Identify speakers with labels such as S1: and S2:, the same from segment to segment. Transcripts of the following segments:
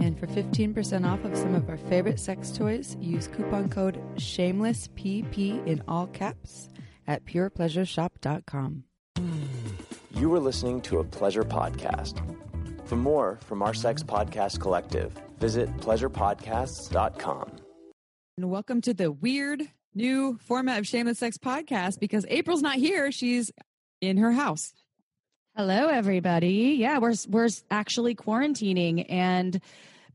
S1: And for 15% off of some of our favorite sex toys, use coupon code SHAMELESSPP in all caps at purepleasureshop.com.
S2: You are listening to a pleasure podcast. For more from our sex podcast collective, visit pleasurepodcasts.com.
S1: And welcome to the weird new format of Shameless Sex Podcast because April's not here. She's in her house.
S3: Hello, everybody. Yeah, we're we're actually quarantining and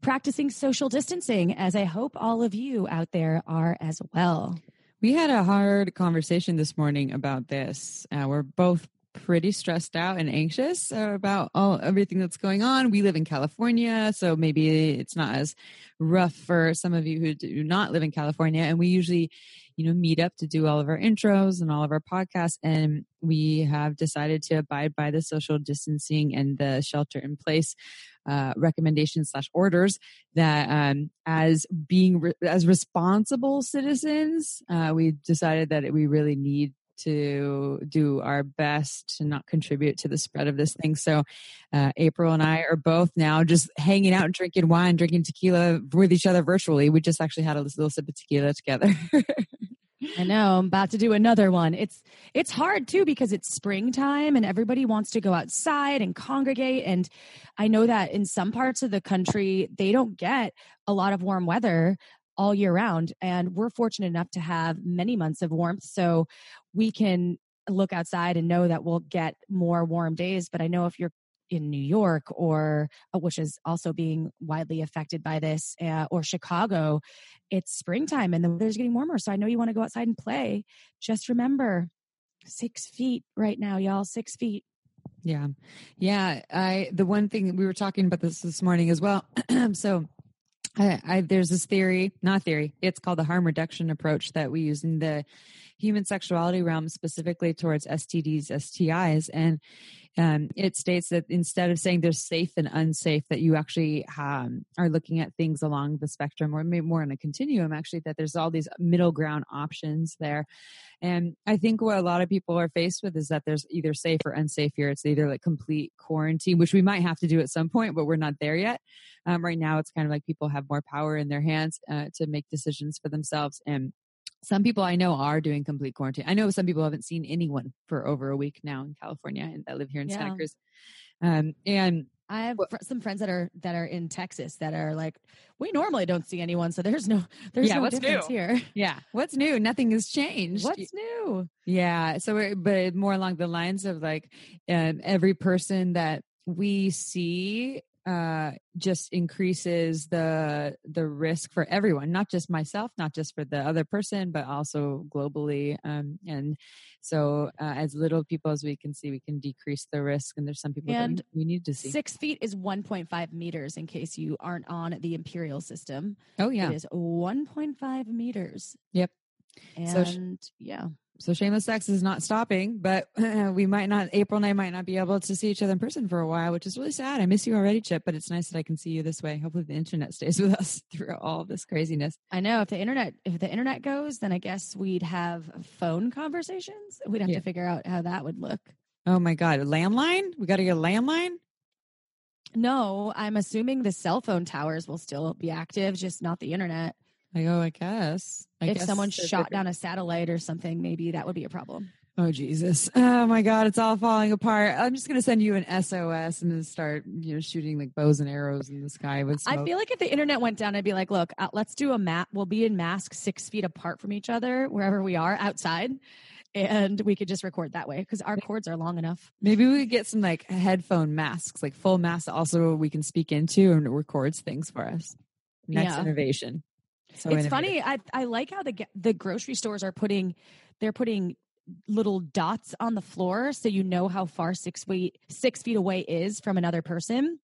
S3: practicing social distancing, as I hope all of you out there are as well.
S1: We had a hard conversation this morning about this. Uh, we're both pretty stressed out and anxious about all everything that's going on. We live in California, so maybe it's not as rough for some of you who do not live in California. And we usually, you know, meet up to do all of our intros and all of our podcasts. And we have decided to abide by the social distancing and the shelter in place uh, recommendations slash orders that um, as being re- as responsible citizens uh, we decided that we really need to do our best to not contribute to the spread of this thing. So, uh, April and I are both now just hanging out drinking wine, drinking tequila with each other virtually. We just actually had a little sip of tequila together.
S3: I know. I'm about to do another one. It's it's hard too because it's springtime and everybody wants to go outside and congregate. And I know that in some parts of the country they don't get a lot of warm weather all year round. And we're fortunate enough to have many months of warmth. So we can look outside and know that we'll get more warm days. But I know if you're in New York or uh, which is also being widely affected by this uh, or Chicago it's springtime and the weather's getting warmer so I know you want to go outside and play. Just remember 6 feet right now y'all 6 feet.
S1: Yeah. Yeah I the one thing we were talking about this this morning as well so I, I, there's this theory, not theory, it's called the harm reduction approach that we use in the human sexuality realm, specifically towards STDs, STIs. And um, it states that instead of saying they're safe and unsafe, that you actually um, are looking at things along the spectrum or maybe more on a continuum, actually, that there's all these middle ground options there. And I think what a lot of people are faced with is that there's either safe or unsafe here. It's either like complete quarantine, which we might have to do at some point, but we're not there yet. Um, right now, it's kind of like people have more power in their hands uh, to make decisions for themselves. And some people I know are doing complete quarantine. I know some people haven't seen anyone for over a week now in California and that live here in yeah. Santa Cruz. Um, and
S3: I have fr- some friends that are that are in Texas that are like, we normally don't see anyone, so there's no there's yeah, no what's difference
S1: new?
S3: here.
S1: Yeah, what's new? Nothing has changed.
S3: What's new?
S1: Yeah, so but more along the lines of like um, every person that we see uh, just increases the the risk for everyone, not just myself, not just for the other person, but also globally. Um, and so, uh, as little people as we can see, we can decrease the risk. And there's some people and that we need to see.
S3: Six feet is 1.5 meters. In case you aren't on the imperial system.
S1: Oh yeah,
S3: it is 1.5 meters.
S1: Yep.
S3: And so, yeah
S1: so shameless sex is not stopping but we might not april and i might not be able to see each other in person for a while which is really sad. I miss you already chip but it's nice that i can see you this way. Hopefully the internet stays with us through all this craziness.
S3: I know. If the internet if the internet goes then i guess we'd have phone conversations. We'd have yeah. to figure out how that would look.
S1: Oh my god. A landline? We got to get a landline?
S3: No i'm assuming the cell phone towers will still be active just not the internet
S1: I go, I guess. I
S3: if
S1: guess
S3: someone shot down a satellite or something, maybe that would be a problem.
S1: Oh Jesus! Oh my God! It's all falling apart. I'm just gonna send you an SOS and then start, you know, shooting like bows and arrows in the sky with. Smoke.
S3: I feel like if the internet went down, I'd be like, "Look, uh, let's do a map. We'll be in masks six feet apart from each other wherever we are outside, and we could just record that way because our cords are long enough.
S1: Maybe we could get some like headphone masks, like full masks, also we can speak into and it records things for us. Next yeah. innovation.
S3: So it's funny. I I like how the the grocery stores are putting they're putting little dots on the floor so you know how far six feet six feet away is from another person.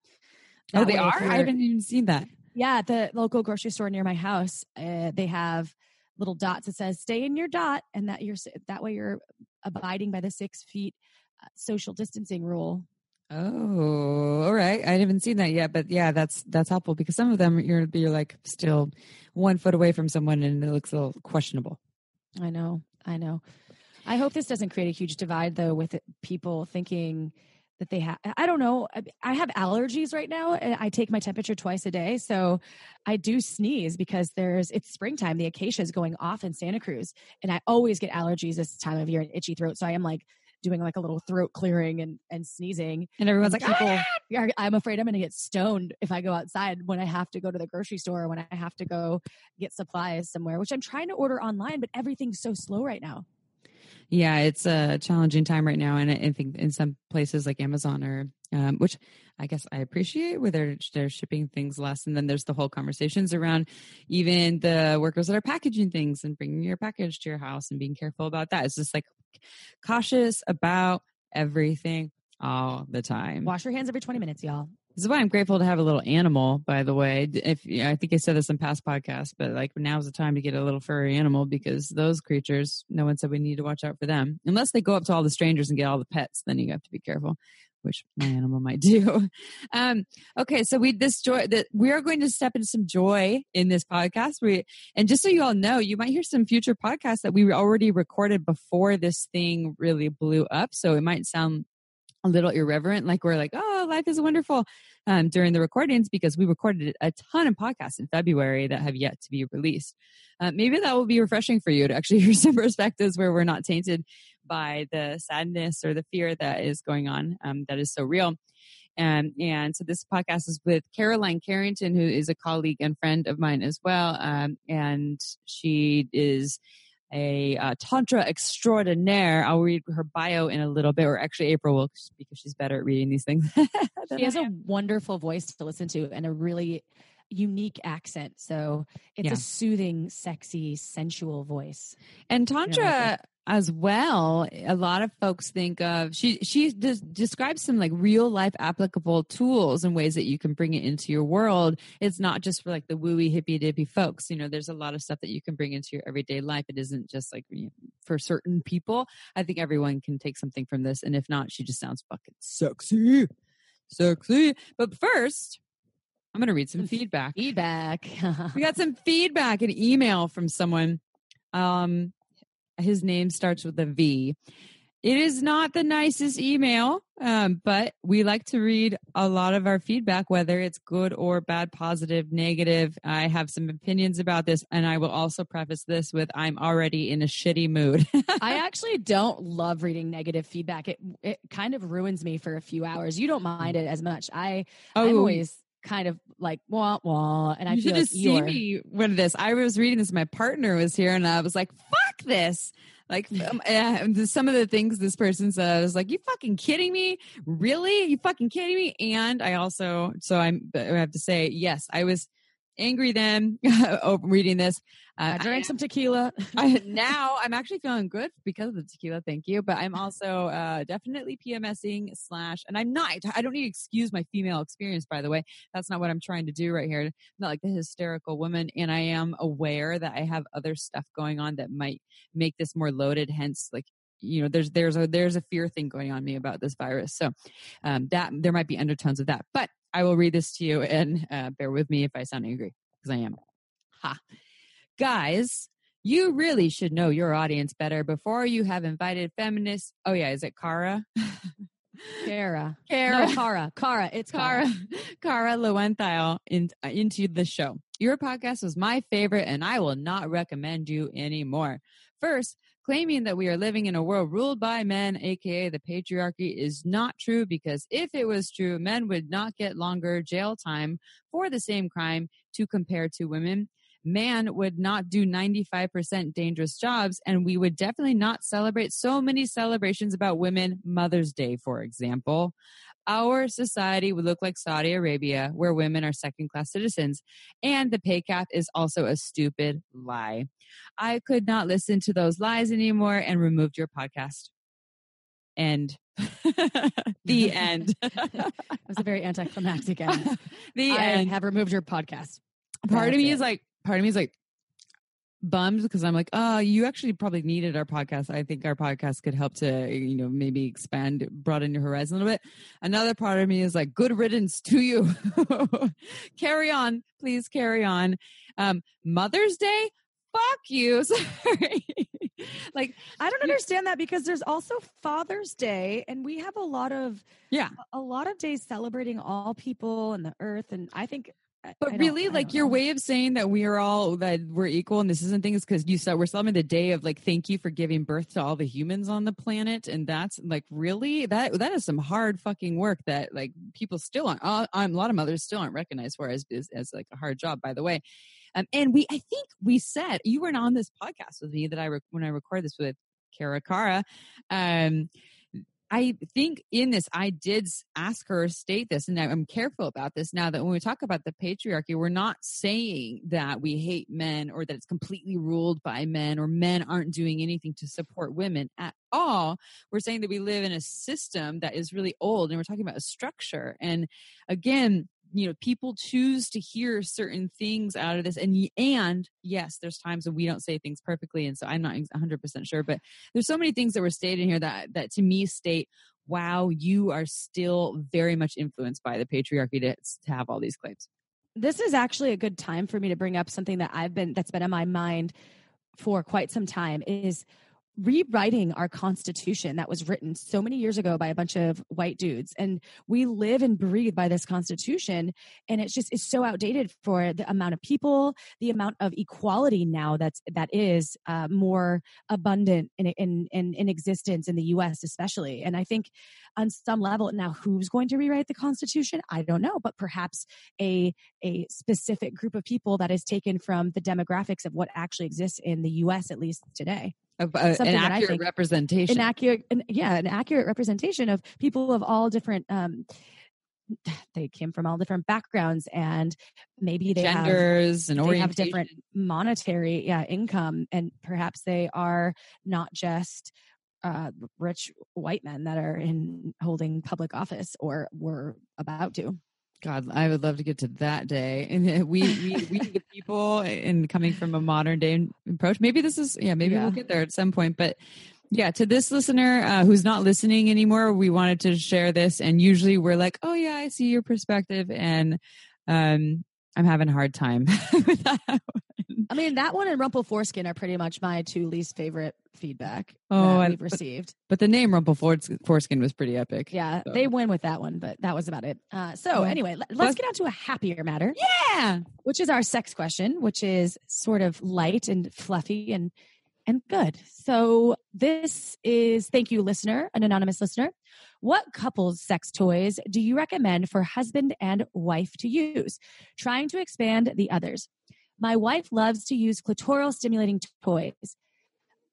S1: Oh, that oh, they are. I haven't even seen that.
S3: Yeah, the local grocery store near my house, uh, they have little dots that says "Stay in your dot," and that you're that way you're abiding by the six feet uh, social distancing rule.
S1: Oh, all right. I haven't seen that yet, but yeah, that's that's helpful because some of them you're you're like still one foot away from someone and it looks a little questionable.
S3: I know, I know. I hope this doesn't create a huge divide though with people thinking that they have i don't know i have allergies right now and i take my temperature twice a day so i do sneeze because there's it's springtime the acacia is going off in santa cruz and i always get allergies this time of year and itchy throat so i am like doing like a little throat clearing and, and sneezing.
S1: And everyone's and like, people,
S3: ah! I'm afraid I'm going to get stoned if I go outside when I have to go to the grocery store or when I have to go get supplies somewhere, which I'm trying to order online, but everything's so slow right now.
S1: Yeah, it's a challenging time right now. And I think in some places like Amazon or, um, which I guess I appreciate where they're, they're shipping things less. And then there's the whole conversations around even the workers that are packaging things and bringing your package to your house and being careful about that. It's just like cautious about everything all the time.
S3: Wash your hands every 20 minutes, y'all.
S1: This is why I'm grateful to have a little animal, by the way. If you know, I think I said this in past podcasts, but like now's the time to get a little furry animal because those creatures, no one said we need to watch out for them. Unless they go up to all the strangers and get all the pets, then you have to be careful, which my animal might do. Um, okay, so we this joy that we are going to step into some joy in this podcast. We and just so you all know, you might hear some future podcasts that we already recorded before this thing really blew up. So it might sound a little irreverent, like we're like, oh, life is wonderful um, during the recordings because we recorded a ton of podcasts in February that have yet to be released. Uh, maybe that will be refreshing for you to actually hear some perspectives where we're not tainted by the sadness or the fear that is going on um, that is so real. Um, and so this podcast is with Caroline Carrington, who is a colleague and friend of mine as well. Um, and she is a uh, tantra extraordinaire. I'll read her bio in a little bit, or actually April will because she's better at reading these things.
S3: she has a wonderful voice to listen to and a really unique accent. So it's yeah. a soothing, sexy, sensual voice.
S1: And tantra as well a lot of folks think of she she des- describes some like real life applicable tools and ways that you can bring it into your world. It's not just for like the wooey hippy dippy folks. You know there's a lot of stuff that you can bring into your everyday life. It isn't just like you know, for certain people. I think everyone can take something from this and if not she just sounds fucking sexy. Sexy. But first i'm going to read some feedback.
S3: feedback.
S1: We got some feedback an email from someone. Um his name starts with a V. It is not the nicest email, um, but we like to read a lot of our feedback, whether it's good or bad, positive, negative. I have some opinions about this, and I will also preface this with I'm already in a shitty mood.
S3: I actually don't love reading negative feedback. It it kind of ruins me for a few hours. You don't mind it as much. I oh. I'm always kind of like wah wah, and I
S1: you
S3: feel
S1: should
S3: like
S1: seen me when this. I was reading this. My partner was here, and I was like, "Fuck this." Like um, some of the things this person says, like, "You fucking kidding me? Really? You fucking kidding me?" And I also, so I'm, I have to say, yes, I was angry then reading this.
S3: Uh, I drank I, some tequila.
S1: I, now I'm actually feeling good because of the tequila. Thank you. But I'm also uh, definitely PMSing slash, and I'm not. I don't need to excuse my female experience. By the way, that's not what I'm trying to do right here. I'm not like the hysterical woman, and I am aware that I have other stuff going on that might make this more loaded. Hence, like you know there's there's a there's a fear thing going on me about this virus so um that there might be undertones of that but I will read this to you and uh, bear with me if I sound angry because I am. Ha. Guys, you really should know your audience better before you have invited feminists. Oh, yeah. Is it Cara?
S3: Kara.
S1: Kara.
S3: No, Cara. Cara. It's Cara.
S1: Cara Lowenthal in, uh, into the show. Your podcast was my favorite, and I will not recommend you anymore. First, claiming that we are living in a world ruled by men, aka the patriarchy, is not true because if it was true, men would not get longer jail time for the same crime to compare to women. Man would not do 95% dangerous jobs, and we would definitely not celebrate so many celebrations about women, Mother's Day, for example our society would look like Saudi Arabia, where women are second class citizens. And the pay cap is also a stupid lie. I could not listen to those lies anymore and removed your podcast. End. the end.
S3: it was a very anticlimactic end.
S1: the
S3: I
S1: end.
S3: have removed your podcast.
S1: part of me
S3: it.
S1: is like part of me is like bummed because I'm like, oh, you actually probably needed our podcast. I think our podcast could help to, you know, maybe expand, broaden your horizon a little bit. Another part of me is like, good riddance to you. carry on, please carry on. Um, Mother's Day, fuck you. Sorry. like,
S3: I don't understand that because there's also Father's Day, and we have a lot of
S1: Yeah.
S3: a lot of days celebrating all people and the earth, and I think.
S1: But really, like your
S3: know.
S1: way of saying that we are all that we're equal and this isn't things because you said we're celebrating the day of like thank you for giving birth to all the humans on the planet, and that's like really that that is some hard fucking work that like people still aren't. Uh, a lot of mothers still aren't recognized for as as, as like a hard job. By the way, um, and we I think we said you weren't on this podcast with me that I rec- when I record this with Kara Kara. Um, I think in this, I did ask her state this, and I'm careful about this now that when we talk about the patriarchy, we're not saying that we hate men or that it's completely ruled by men or men aren't doing anything to support women at all. We're saying that we live in a system that is really old, and we're talking about a structure. And again, you know, people choose to hear certain things out of this, and and yes, there's times when we don't say things perfectly, and so I'm not 100 percent sure, but there's so many things that were stated in here that that to me state wow you are still very much influenced by the patriarchy to, to have all these claims.
S3: This is actually a good time for me to bring up something that I've been that's been on my mind for quite some time is rewriting our constitution that was written so many years ago by a bunch of white dudes. And we live and breathe by this constitution and it's just it's so outdated for the amount of people the amount of equality now that's that is uh, more abundant in, in in in existence in the US especially. And I think on some level now who's going to rewrite the constitution? I don't know but perhaps a a specific group of people that is taken from the demographics of what actually exists in the US at least today
S1: Of, uh, an
S3: Something that I
S1: accurate
S3: think-
S1: representation.
S3: an accurate an, yeah an accurate representation of people of all different um they came from all different backgrounds and maybe they have
S1: and
S3: they have different monetary yeah income and perhaps they are not just uh, rich white men that are in holding public office or were about to
S1: god i would love to get to that day. And we we, we the people and coming from a modern day approach. Maybe this is yeah maybe
S3: Yeah.
S1: we'll get there at some point. But yeah to this listener uh, who's not listening anymore we wanted to share this. And usually we're like oh yeah i see your perspective. And um i'm having a hard time with that
S3: I mean, that one and Rumple Foreskin are pretty much my two least favorite feedback
S1: Oh,
S3: that we've
S1: but-
S3: received.
S1: but the name rumple foreskin was pretty epic
S3: Yeah,
S1: so.
S3: they win with that one, but that was about it. Uh, so,
S1: Yeah.
S3: anyway, let,
S1: Let's-
S3: let's get on to a happier matter,
S1: yeah
S3: which is our sex question, which is sort of light and fluffy and and good. So, this is thank you, listener, an anonymous listener. What couples sex toys do you recommend for husband and wife to use? Trying to expand the others. My wife loves to use clitoral stimulating toys,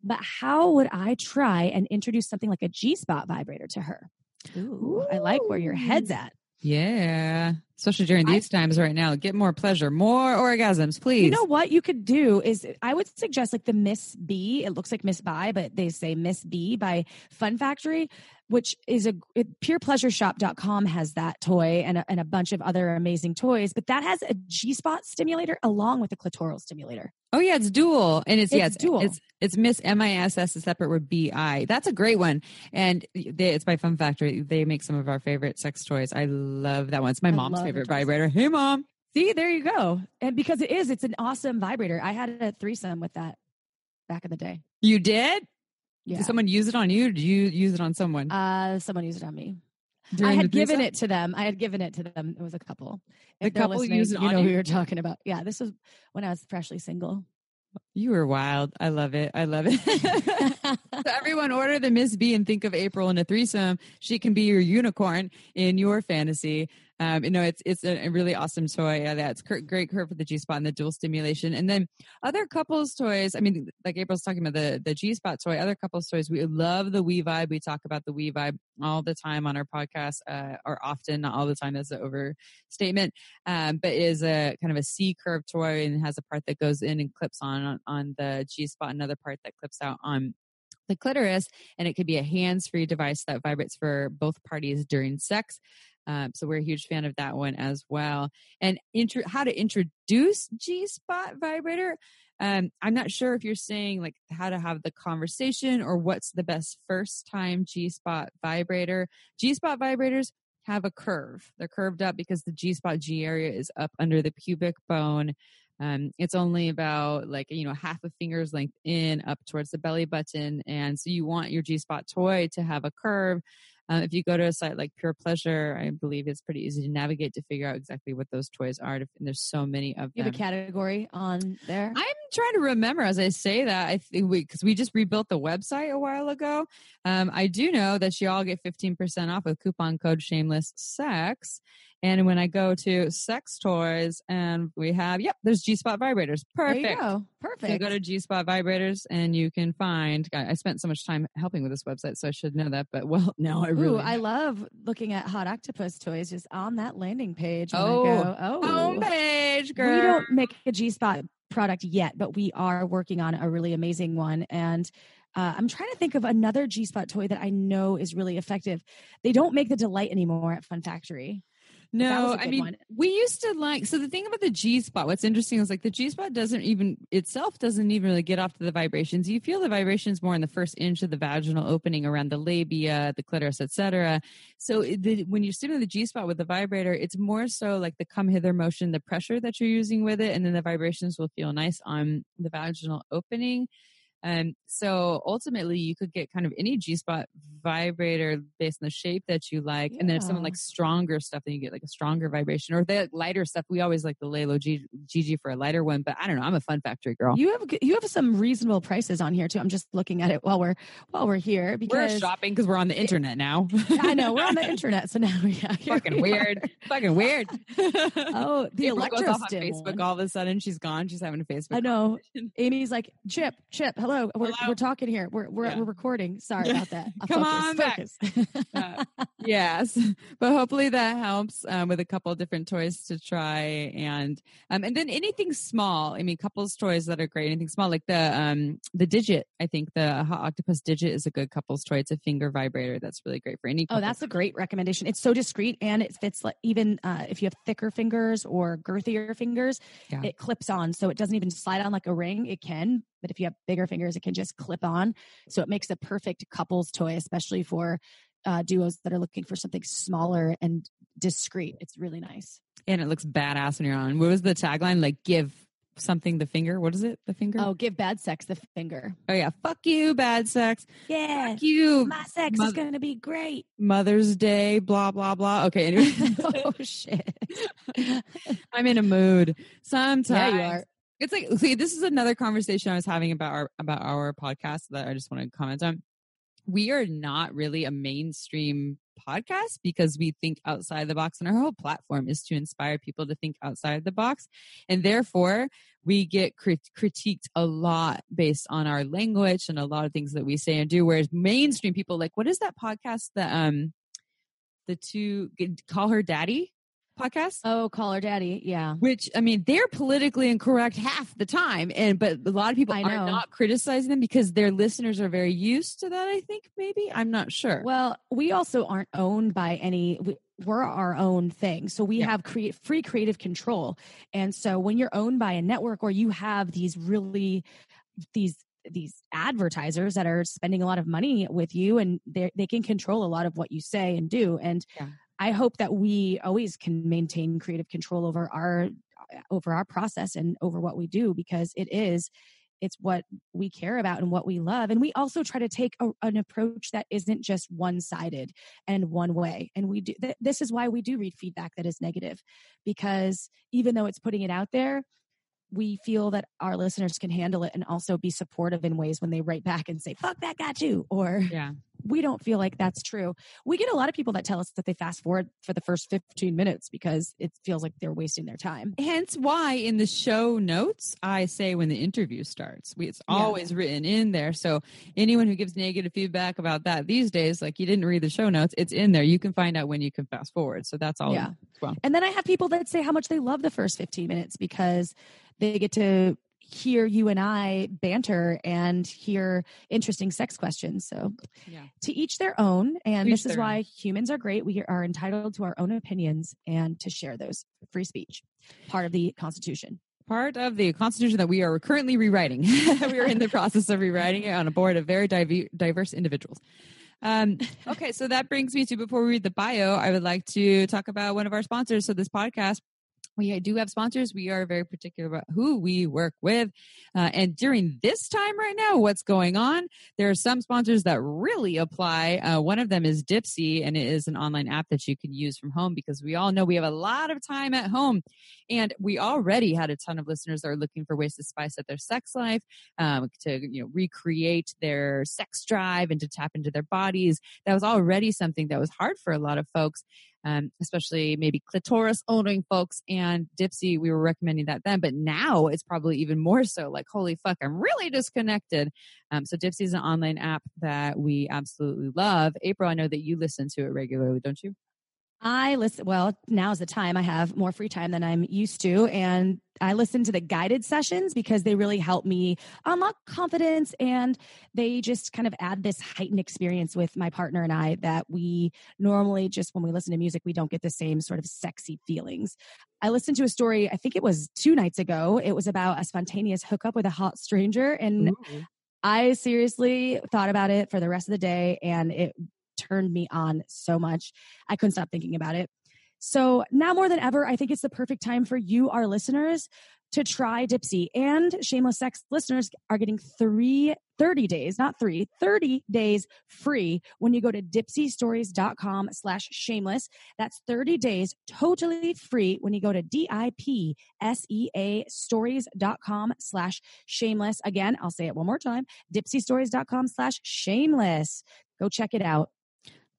S3: but how would I try and introduce something like a G spot vibrator to her? Ooh, I like where your head's at.
S1: Yeah, especially during
S3: I-
S1: these times right now. Get more pleasure, more orgasms, please.
S3: You know what you could do is I would suggest like the Miss B. It looks like Miss By, but they say Miss B by Fun Factory, which is a it, purepleasureshop.com has that toy and a, and a bunch of other amazing toys, but that has a G spot stimulator along with a clitoral stimulator.
S1: oh yeah, it's dual, and it's, yeah,
S3: It's
S1: it's
S3: dual.
S1: It's it's Miss M I S S, a separate word B I. That's a great one, and they, it's by Fun Factory. They make some of our favorite sex toys. I love that one. It's my
S3: I
S1: mom's favorite vibrator. Hey, mom.
S3: See, there you go. And because it is, it's an awesome vibrator. I had a threesome with that back in the day.
S1: You did?
S3: Yeah.
S1: Did someone use it on you? Or did you use it on someone?
S3: Uh, someone used it on me. I had given it to them. I had given it to them. It was a couple.
S1: The
S3: If
S1: couple used it
S3: you know
S1: you?
S3: who were talking about. Yeah, this was when I was freshly single.
S1: You were wild. I love it. I love it. so everyone order the Miss B and think of April in a threesome. She can be your unicorn in your fantasy. Um, you know, it's it's a, really awesome toy. Uh, that's great curve for the G spot and the dual stimulation. And then other couples toys. I mean, like April's talking about the the G spot toy. Other couples toys. We love the We Vibe. We talk about the We Vibe all the time on our podcast, uh, or often, not all the time. That's an overstatement. Um, but it is a kind of a C curve toy and has a part that goes in and clips on on, on the G spot, another part that clips out on the clitoris, and it could be a hands free device that vibrates for both parties during sex. Um, so we're a huge fan of that one as well. And how to introduce G Spot vibrator. Um, I'm not sure if you're saying like how to have the conversation or what's the best first time G spot vibrator. G spot vibrators have a curve. They're curved up because the G spot G area is up under the pubic bone. Um, it's only about like you know half a finger's length in up towards the belly button, and so you want your G spot toy to have a curve uh, if you go to a site like Pure Pleasure, I believe it's pretty easy to navigate to figure out exactly what those toys are. And there's so many of them.
S3: you have a category on there?
S1: I'm trying to remember as I say that. I think we because we just rebuilt the website a while ago. Um, I do know that you all get 15% off with coupon code Shameless Sex. And when I go to sex toys and we have, yep, there's G Spot vibrators. Perfect.
S3: There you go. Perfect.
S1: So go to G Spot vibrators and you can find. I spent so much time helping with this website, so I should know that. But well, no, I really.
S3: Ooh, I love looking at hot octopus toys just on that landing page. when I
S1: Oh,
S3: go, oh,
S1: homepage, girl.
S3: we don't make a G spot product yet, but we are working on a really amazing one. And uh, I'm trying to think of another G spot toy that I know is really effective. They don't make the delight anymore at Fun Factory.
S1: No, I mean,
S3: one.
S1: we used to like. So the thing about the G spot, what's interesting is like the G spot doesn't even itself doesn't even really get off to the vibrations. You feel the vibrations more in the first inch of the vaginal opening around the labia, the clitoris, etc. So the, when you're sitting in the G spot with the vibrator, it's more so like the come hither motion, the pressure that you're using with it, and then the vibrations will feel nice on the vaginal opening. Um, so ultimately, you could get kind of any G spot vibrator based on the shape that you like, and then if someone likes stronger stuff, then you get like a stronger vibration. Or if they like lighter stuff, we always like the LELO G- GG for a lighter one. But I don't know, I'm a Fun Factory girl.
S3: You have you have some reasonable prices on here too. I'm just looking at it while we're while we're here because we're
S1: shopping because we're on the internet now.
S3: I know we're on the internet, so now yeah,
S1: Fucking
S3: we
S1: weird. Fucking weird.
S3: Oh, the
S1: April goes off on Facebook
S3: one.
S1: all of a sudden. She's gone. She's having a Facebook.
S3: I know. Amy's like, Chip, Chip, hello. We're,
S1: Hello.
S3: we're talking here. We're we're,
S1: Yeah.
S3: we're recording. Sorry about that. I'll
S1: Come
S3: focus,
S1: on back.
S3: focus.
S1: Uh, yes, but hopefully that helps um, with a couple of different toys to try, and um, and then anything small. I mean, couples toys that are great. Anything small like the um the digit. I think the Hot Octopus digit is a good couples toy. It's a finger vibrator that's really great for any.
S3: Oh, that's a great recommendation. It's so discreet and it fits like even uh, if you have thicker fingers or girthier fingers,
S1: Yeah.
S3: it clips on. So it doesn't even slide on like a ring. It can, but if you have bigger fingers, it can just clip on. So it makes a perfect couples toy, especially for uh, duos that are looking for something smaller and discreet. It's really nice.
S1: and it looks badass when you're on. What was the tagline? Like give something the finger. What is it? The finger.
S3: Oh, give bad sex the finger.
S1: Oh, yeah. Fuck you, bad sex.
S3: Yeah.
S1: Fuck you,
S3: My sex is going to be great.
S1: Mother's Day. Blah blah blah. Okay. Anyway,
S3: oh, shit.
S1: I'm in a mood. Sometimes
S3: Yeah, you are.
S1: It's like see, this is another conversation I was having about our about our podcast that I just want to comment on. We are not really a mainstream podcast because we think outside the box, and our whole platform is to inspire people to think outside the box, and therefore we get crit- critiqued a lot based on our language and a lot of things that we say and do. Whereas mainstream people like, what is that podcast that um the two call her daddy podcast?
S3: Oh, call her daddy. Yeah.
S1: which I mean they're politically incorrect half the time, and but a lot of people are not criticizing them because their listeners are very used to that. I think maybe I'm not sure.
S3: Well, we also aren't owned by any. We, we're our own thing, so we
S1: Yeah.
S3: have create free creative control. And so, when you're owned by a network or you have these really these these advertisers that are spending a lot of money with you, and they they can control a lot of what you say and do. And
S1: Yeah.
S3: I hope that we always can maintain creative control over our over our process and over what we do because it is it's what we care about and what we love. And we also try to take a, an approach that isn't just one-sided and one way. And we do th- this is why we do read feedback that is negative because even though it's putting it out there we feel that our listeners can handle it and also be supportive in ways when they write back and say fuck that got you or
S1: yeah,
S3: we don't feel like that's true. We get a lot of people that tell us that they fast forward for the first 15 minutes because it feels like they're wasting their time.
S1: hence why in the show notes I say when the interview starts, we, it's
S3: Yeah.
S1: always written in there. So anyone who gives negative feedback about that these days, like you didn't read the show notes, it's in there. You can find out when you can fast forward. So that's all.
S3: Yeah.
S1: well.
S3: And then I have people that say how much they love the first 15 minutes because they get to hear you and I banter and hear interesting sex questions. So,
S1: Yeah.
S3: to each their own. And
S1: each
S3: this is why humans are great. We are entitled to our own opinions and to share those. Free speech, part of the Constitution.
S1: part of the Constitution that we are currently rewriting. we are in the process of rewriting it on a board of very diverse individuals. Um, okay, so that brings me to before we read the bio, I would like to talk about one of our sponsors. So this podcast. We do have sponsors. We are very particular about who we work with. Uh, and during this time right now, what's going on? There are some sponsors that really apply. Uh, one of them is Dipsea, and it is an online app that you can use from home because we all know we have a lot of time at home. And we already had a ton of listeners that are looking for ways to spice up their sex life, um, to you know recreate their sex drive and to tap into their bodies. That was already something that was hard for a lot of folks. Um, especially maybe clitoris owning folks and Dipsea, we were recommending that then, but now it's probably even more so like, holy fuck, I'm really disconnected. Um, so Dipsea is an online app that we absolutely love. April, I know that you listen to it regularly, don't you?
S3: I listen, well, now's the time I have more free time than I'm used to. And I listen to the guided sessions because they really help me unlock confidence and they just kind of add this heightened experience with my partner and I that we normally just when we listen to music, we don't get the same sort of sexy feelings. I listened to a story, I think it was two nights ago. It was about a spontaneous hookup with a hot stranger. And I seriously thought about it for the rest of the day and it turned me on so much. I couldn't stop thinking about it. So now more than ever, I think it's the perfect time for you, our listeners, to try Dipsea. And Shameless Sex listeners are getting three, 30 days, not three, 30 days free when you go to dipseastories.com slash shameless. That's 30 days totally free when you go to D-I-P-S-E-A stories.com slash shameless. Again, I'll say it one more time, dipseastories.com slash shameless. Go check it out.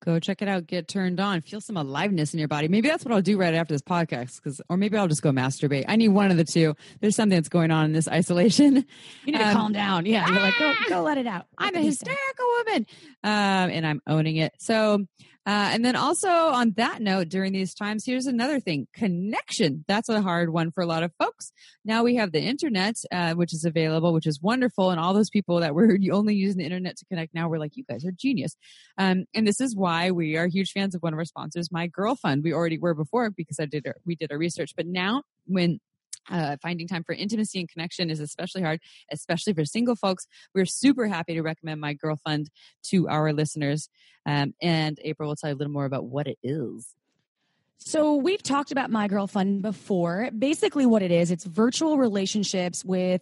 S1: Go check it out. Get turned on. Feel some aliveness in your body. Maybe that's what I'll do right after this podcast, because or maybe I'll just go masturbate. I need one of the two. There's something that's going on in this isolation.
S3: You need to
S1: Um,
S3: calm down. Yeah, you're like, go, go let it out. Let
S1: I'm a
S3: out.
S1: hysterical woman, um, and I'm owning it. So, uh, and then also on that note, during these times, here's another thing: connection. That's a hard one for a lot of folks. Now we have the internet, uh, which is available, which is wonderful, and all those people that were only using the internet to connect now, we're like, you guys are genius. Um, and this is why we are huge fans of one of our sponsors, My Girl Fund. We already were before because I did our, we did our research, but now when uh, finding time for intimacy and connection is especially hard, especially for single folks. We're super happy to recommend My Girl Fund to our listeners. Um, and April will tell you a little more about what it is.
S3: So we've talked about My Girl Fund before. Basically, what it is, it's virtual relationships with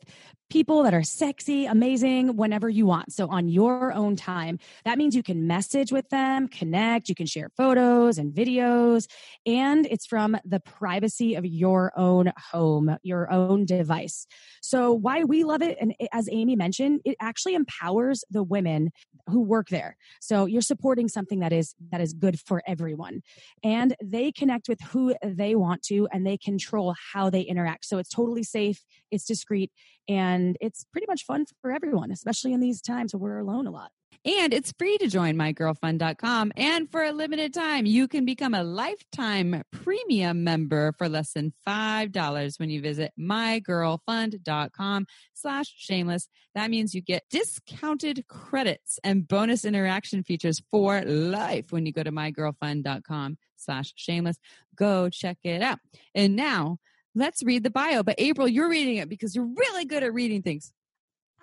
S3: people that are sexy, amazing, whenever you want. So on your own time. That means you can message with them, connect, you can share photos and videos, and it's from the privacy of your own home, your own device. So why we love it, and as Amy mentioned, it actually empowers the women who work there. So you're supporting something that is that is good for everyone and they connect with who they want to and they control how they interact. So it's totally safe, it's discreet, and it's pretty much fun for everyone, especially in these times where we're alone a lot.
S1: And it's free to join mygirlfund.com. And for a limited time, you can become a lifetime premium member for less than $5 when you visit mygirlfund.com slash shameless. That means you get discounted credits and bonus interaction features for life when you go to mygirlfund.com slash shameless. Go check it out. And now let's read the bio. But April, you're reading it because you're really good at reading things.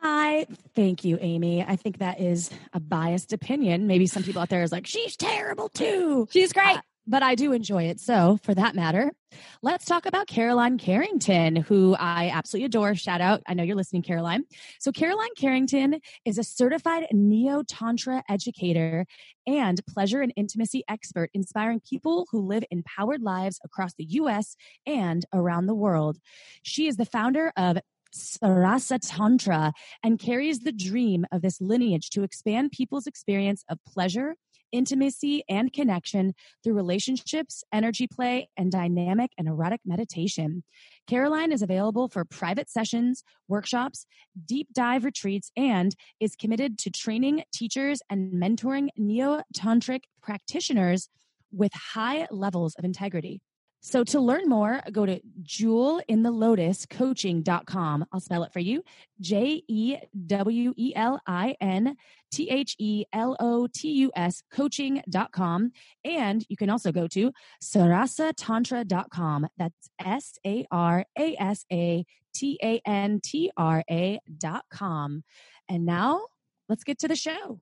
S3: I thank you, Amy. I think that is a biased opinion. Maybe some people out there is like, she's terrible too.
S1: She's great.
S3: Uh, but I do enjoy it. So, for that matter, let's talk about Caroline Carrington, who I absolutely adore. Shout out. I know you're listening, Caroline. So, Caroline Carrington is a certified neo Tantra educator and pleasure and intimacy expert, inspiring people who live empowered lives across the US and around the world. She is the founder of Sarasa Tantra and carries the dream of this lineage to expand people's experience of pleasure, intimacy, and connection through relationships, energy play, and dynamic and erotic meditation. Caroline is available for private sessions, workshops, deep dive retreats, and is committed to training teachers and mentoring neo tantric practitioners with high levels of integrity. So to learn more, go to jewelinthelotuscoaching.com. I'll spell it for you. J E W E L I N T H E L O T U S coaching.com. And you can also go to sarasatantra.com. That's S A R A S A T A N T R A.com. And now let's get to the show.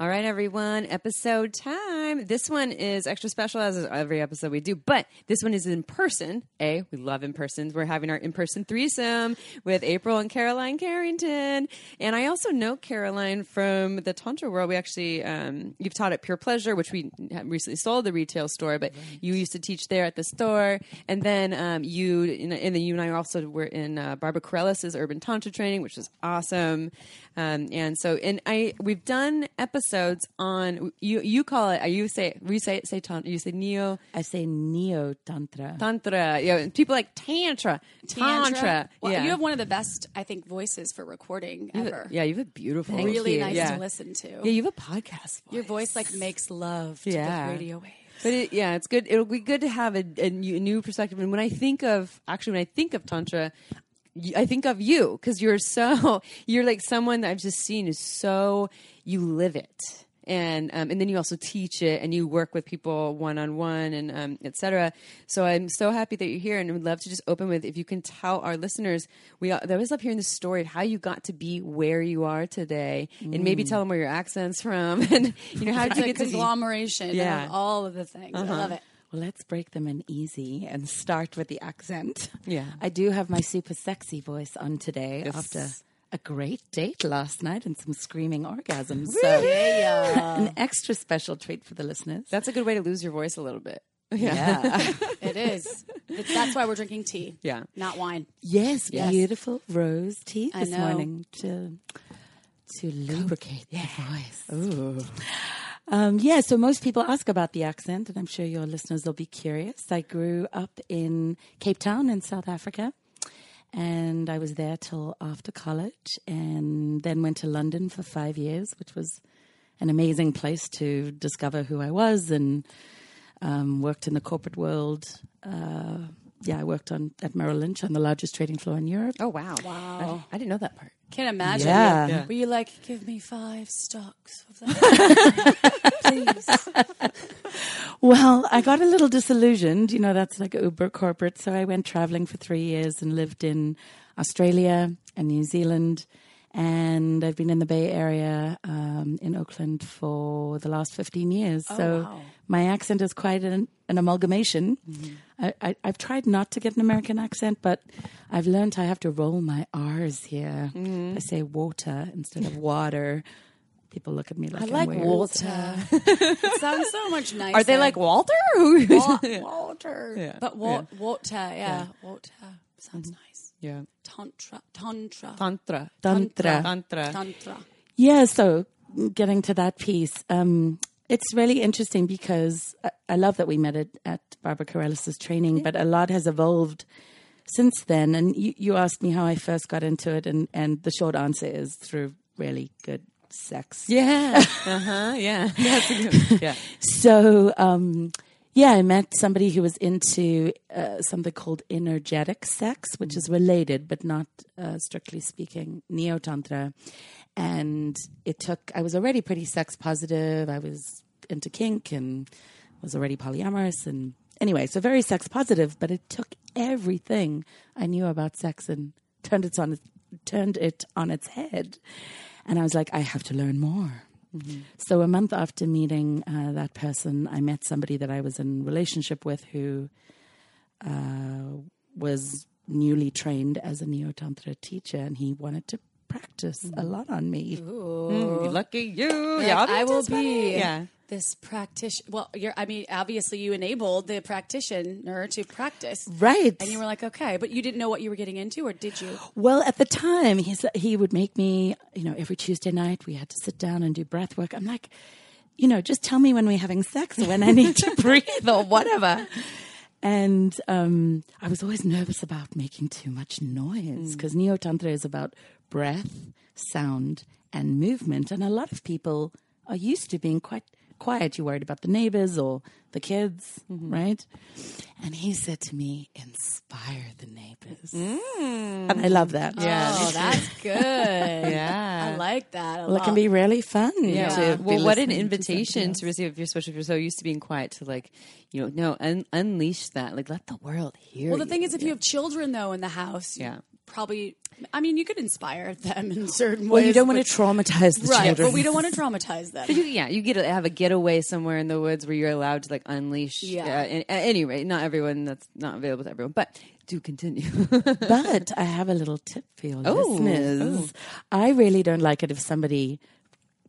S1: All right, everyone, episode time. This one is extra special as every episode we do, but this one is in person. A, we love in persons. We're having our in person threesome with April and Caroline Carrington. And I also know Caroline from the Tantra world. We actually, um, you've taught at Pure Pleasure, which we recently sold the retail store, but you used to teach there at the store. And then um, you, in, in the you and I also were in uh, Barbara Carrellas' Urban Tantra training, which was awesome. Um, and so, and I, we've done episodes on you. You call it. You say we say say tantra. You say neo
S4: I say neo tantra.
S1: tantra. Yeah, people like tantra, tantra.
S5: Well,
S1: yeah,
S5: you have one of the best, I think, voices for recording
S1: You have-
S5: ever.
S1: yeah, you have a beautiful.
S5: really
S1: voice.
S5: nice
S1: yeah.
S5: to listen to.
S1: Yeah, you have a podcast. Voice.
S5: Your voice like makes love to
S1: Yeah.
S5: the radio waves.
S1: But it, yeah, it's good. It'll be good to have a, a new, new perspective. And when I think of actually, when I think of tantra, y- I think of you because you're so you're like someone that I've just seen is so you live it. And um, and then you also teach it, and you work with people one on one, and um, etc. So I'm so happy that you're here, and would love to just open with if you can tell our listeners. We I always love hearing the story of how you got to be where you are today, and maybe tell them where your accent's from, and you know how did you get to
S5: conglomeration
S1: Yeah.
S5: of all of the things. I love it.
S4: Well, let's break them in easy and start with the accent.
S1: Yeah.
S4: I do have my super sexy voice on today
S1: Yes.
S4: after a great date last night and some screaming orgasms. So, yeah. an extra special treat for the listeners.
S1: That's a good way to lose your voice a little bit.
S4: yeah.
S5: It is. It's, that's why we're drinking tea,
S1: Yeah.
S5: not wine.
S4: yes,
S5: Yes.
S4: beautiful rose tea this morning to to lubricate the voice. Ooh. Um, yeah, so most people ask about the accent, and I'm sure your listeners will be curious. I grew up in Cape Town in South Africa, and I was there till after college, and then went to London for five years, which was an amazing place to discover who I was, and um, worked in the corporate world. Uh, yeah, I worked on at Merrill Lynch on the largest trading floor in Europe.
S1: Oh wow!
S5: Wow.
S1: I, I didn't know that part.
S5: Can't imagine.
S4: Yeah.
S5: you.
S4: Yeah.
S5: Were you like, give me five stocks of that? Please.
S4: Well, I got a little disillusioned. You know, that's like uber corporate. So I went traveling for three years and lived in Australia and New Zealand. And I've been in the Bay Area um, in Oakland for the last 15 years. so
S5: wow.
S4: my accent is quite an, an amalgamation. Mm-hmm. I, I, I've tried not to get an American accent, but I've learned I have to roll my R's here. Mm-hmm. I say water instead of water. People look at me like
S1: I like
S4: weird.
S5: Water. it sounds so much nicer.
S1: Are they like Walter?
S5: Wa- water?
S1: Yeah.
S5: But wa- water, yeah, water sounds mm-hmm. nice.
S1: yeah.
S5: Tantra, tantra,
S1: Tantra.
S4: Tantra.
S1: Tantra.
S5: tantra.
S4: Yeah, so getting to that piece, um, it's really interesting because I, I love that we met at, at Barbara Carrellas' training, but a lot has evolved since then. And you, you asked me how I first got into it, and, and the short answer is through really good sex.
S1: Yeah. uh huh. Yeah. That's a good. Yeah.
S4: So, um, yeah, I met somebody who was into uh, something called energetic sex, which is related, but not uh, strictly speaking, neo tantra. And it took, I was already pretty sex positive. I was into kink and was already polyamorous. And anyway, so very sex positive, but it took everything I knew about sex and turned it on, turned it on its head. And I was like, I have to learn more. So a month after meeting uh, that person, I met somebody that I was in relationship with who uh, was newly trained as a neo tantra teacher, and he wanted to practice a lot on me.
S1: Mm, lucky you.
S5: Yeah,
S1: I'll
S5: I will be
S1: Yeah.
S5: this practitioner. Well, you're. I mean, obviously, you enabled the practitioner to practice,
S4: Right.
S5: and you were like, okay, but you didn't know what you were getting into, or did you?
S4: Well, at the time, he said he would make me, you know, every Tuesday night we had to sit down and do breath work. I'm like, you know, just tell me when we're having sex, when I need to breathe, or whatever. And um, I was always nervous about making too much noise because Neo Tantra is about breath, sound, and movement. And a lot of people are used to being quite quiet. You're worried about the neighbors or the kids,
S1: Mm-hmm.
S4: right? And he said to me, inspire the neighbors.
S1: Mm.
S4: And I love that.
S3: oh, that's good.
S1: Yeah.
S3: I like that. A
S4: Well, it can be really fun.
S1: Yeah.
S4: to be
S1: Well, what an
S4: listening to
S1: invitation to receive if you're especially if you're so used to being quiet to like, you know, no, un- unleash that. Like let the world hear
S3: Well, the
S1: you.
S3: thing is, if you have children though in the house,
S1: Yeah.
S3: probably. I mean, you could inspire them in certain
S4: Well,
S3: ways.
S4: Well, you don't want to traumatize the
S3: right,
S4: children.
S3: but we don't want to traumatize them.
S1: But you, yeah, you get to have a getaway somewhere in the woods where you're allowed to like unleash.
S3: Yeah.
S1: Uh, at any rate, not everyone. That's not available to everyone. But do continue.
S4: but I have a little tip for your
S1: Oh,
S4: listeners. I really don't like it if somebody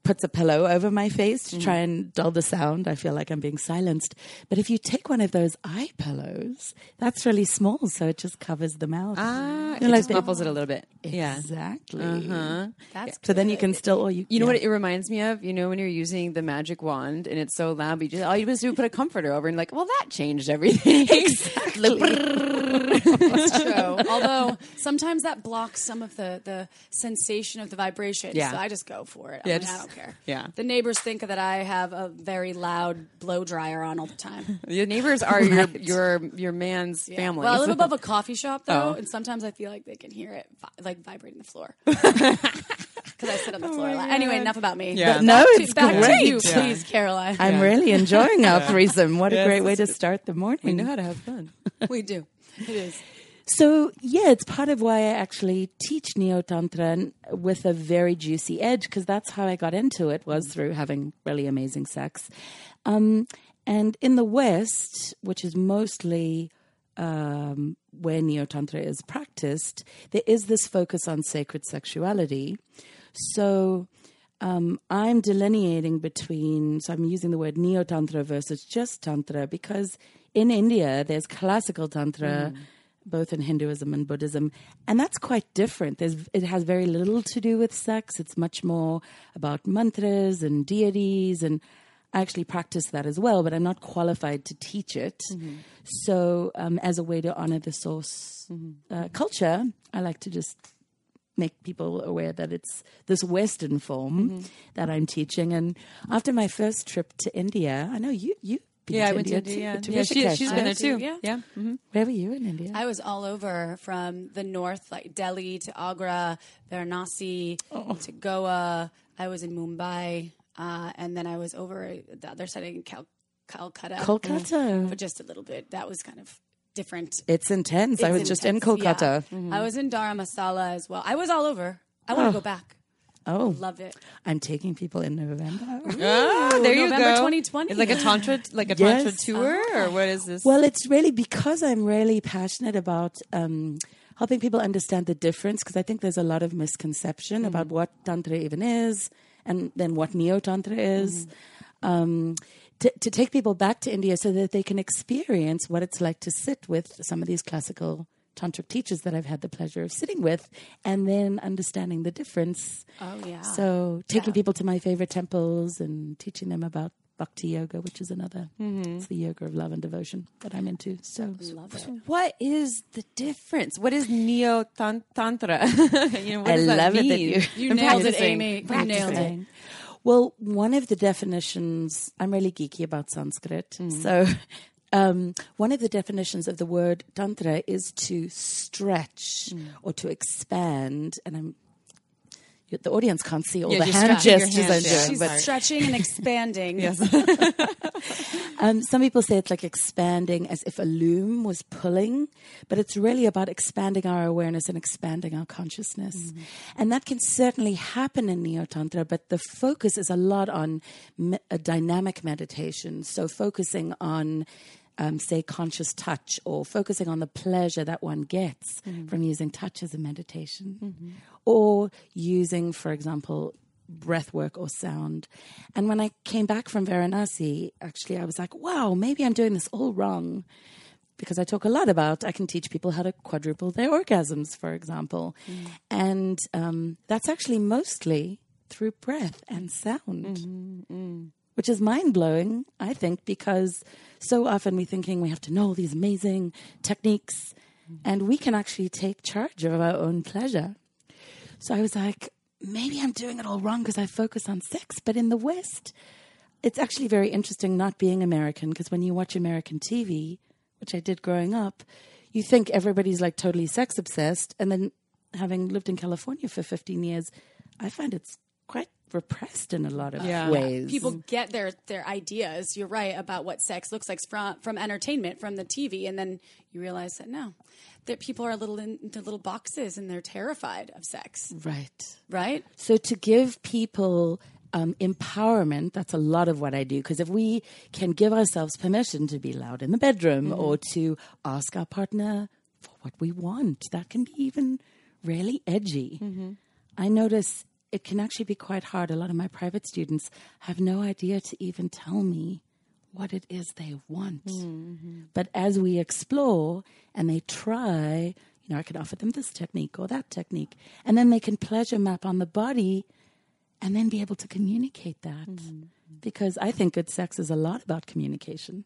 S4: puts a pillow over my face to
S1: Mm-hmm.
S4: try and dull the sound. I feel like I'm being silenced. But if you take one of those eye pillows, that's really small, so it just covers the mouth.
S1: ah, it
S4: You know, like
S1: just muffles it a little bit. Yeah.
S4: exactly.
S1: Uh-huh.
S3: That's
S4: So then you can still, or you,
S1: You know
S4: yeah.
S1: what it reminds me of? You know when you're using the magic wand and it's so loud, but you just, all you just do is put a comforter over and like, well, that changed everything.
S3: That's true. Although sometimes that blocks some of the, the sensation of the vibration.
S1: Yeah.
S3: So I just go for it.
S1: Yeah,
S3: I, mean, I
S1: just-
S3: don't care.
S1: yeah.
S3: The neighbors think that I have a very loud blow dryer on all the time.
S1: Your neighbors are your your your man's
S3: Yeah.
S1: family.
S3: Well, I live above a coffee shop though,
S1: Oh.
S3: and sometimes I feel like they can hear it vi- like vibrating the floor. Because I sit on the oh floor a lot. Anyway, enough about me.
S1: Yeah.
S3: Back
S4: No,
S3: to-
S4: it's
S3: back
S4: great.
S3: to you,
S1: Yeah.
S3: please, Caroline.
S4: I'm really enjoying our threesome. What a
S1: Yes,
S4: great way to start the morning.
S1: we know how to have fun.
S3: we do. It is.
S4: So yeah, it's part of why I actually teach neo tantra with a very juicy edge because that's how I got into it was through having really amazing sex. Um, and in the West, which is mostly um, where neo tantra is practiced, there is this focus on sacred sexuality. So um, I'm delineating between, so I'm using the word neo tantra versus just tantra because in India there's classical tantra, both in Hinduism and Buddhism, and that's quite different. There's, it has very little to do with sex. It's much more about mantras and deities, and I actually practice that as well, but I'm not qualified to teach it. So, um, as a way to honor the source uh, culture, I like to just make people aware that it's this Western form that I'm teaching. And after my first trip to India, I know you you. Been
S1: Yeah, I
S4: to
S1: went to
S4: India
S1: India.
S4: too,
S1: Yeah,
S4: to
S1: yeah she,
S4: Rishikesh,
S1: she's been there too.
S3: yeah.
S1: yeah. hmm
S4: Where were you in India?
S3: I was all over from the north, like Delhi to Agra, Varanasi
S1: Oh.
S3: to Goa. I was in Mumbai, uh, and then I was over the other side in Cal- Calcutta
S4: Kolkata.
S3: for just a little bit. That was kind of different.
S4: It's intense. I
S3: It's
S4: was just in
S3: intense, yeah.
S4: Kolkata.
S3: I was in Dharamsala as well. I was all over. I want to go back.
S4: Oh,
S3: Love it.
S4: I'm taking people in November.
S1: Ah, there you
S3: November
S1: go.
S3: 2020.
S1: It's like a tantra, like a
S4: Yes.
S1: tantra tour, or what is this?
S4: Well, it's really because I'm really passionate about um, helping people understand the difference because I think there's a lot of misconception about what Tantra even is and then what Neo Tantra is. Um, to, to take people back to India so that they can experience what it's like to sit with some of these classical tantric teachers that I've had the pleasure of sitting with and then understanding the difference.
S3: Oh, yeah.
S4: So taking people to my favorite temples and teaching them about bhakti yoga, which is another. Mm-hmm. It's the yoga of love and devotion that I'm into. So
S3: Love it.
S1: what is the difference? What is neo tantra? you know,
S4: I
S1: does that
S4: love it that you-
S3: You nailed it. Amy. You nailed it.
S4: Well, one of the definitions, I'm really geeky about Sanskrit. Mm-hmm. So, um, one of the definitions of the word tantra is to stretch or to expand. And I'm, the audience can't see all
S1: Yeah,
S4: the hand gestures
S1: hands,
S4: I'm doing.
S3: She's
S4: But
S3: stretching and expanding.
S4: Um, some people say it's like expanding as if a loom was pulling, but it's really about expanding our awareness and expanding our consciousness. And that can certainly happen in Neo Tantra, but the focus is a lot on me- a dynamic meditation. So focusing on um, say conscious touch or focusing on the pleasure that one gets mm. from using touch as a meditation mm-hmm. or using for example breath work or sound. And when i came back from varanasi actually i was like wow maybe i'm doing this all wrong. Because I talk a lot about I can teach people how to quadruple their orgasms, for example, mm. and um, that's actually mostly through breath and sound, mm-hmm, mm. Which is mind blowing, I think, because so often we're thinking we have to know all these amazing techniques, and we can actually take charge of our own pleasure. So I was like, maybe I'm doing it all wrong because I focus on sex, but in the West. it's actually very interesting not being American because when you watch American TV, which I did growing up, you think everybody's like totally sex obsessed. And then having lived in California for 15 years, I find it's quite repressed in a lot of
S1: Yeah.
S4: ways.
S3: people get their their ideas you're right about what sex looks like from from entertainment from the tv and then you realize that no that people are a little in into little boxes and they're terrified of sex
S4: right.
S3: right
S4: So to give people um, empowerment, that's a lot of what I do. Because if we can give ourselves permission to be loud in the bedroom or to ask our partner for what we want, that can be even really edgy. I notice it can actually be quite hard. A lot of my private students have no idea to even tell me what it is they want. Mm-hmm. But as we explore and they try, you know, I can offer them this technique or that technique, and then they can pleasure map on the body and then be able to communicate that. Mm-hmm. Because I think good sex is a lot about communication.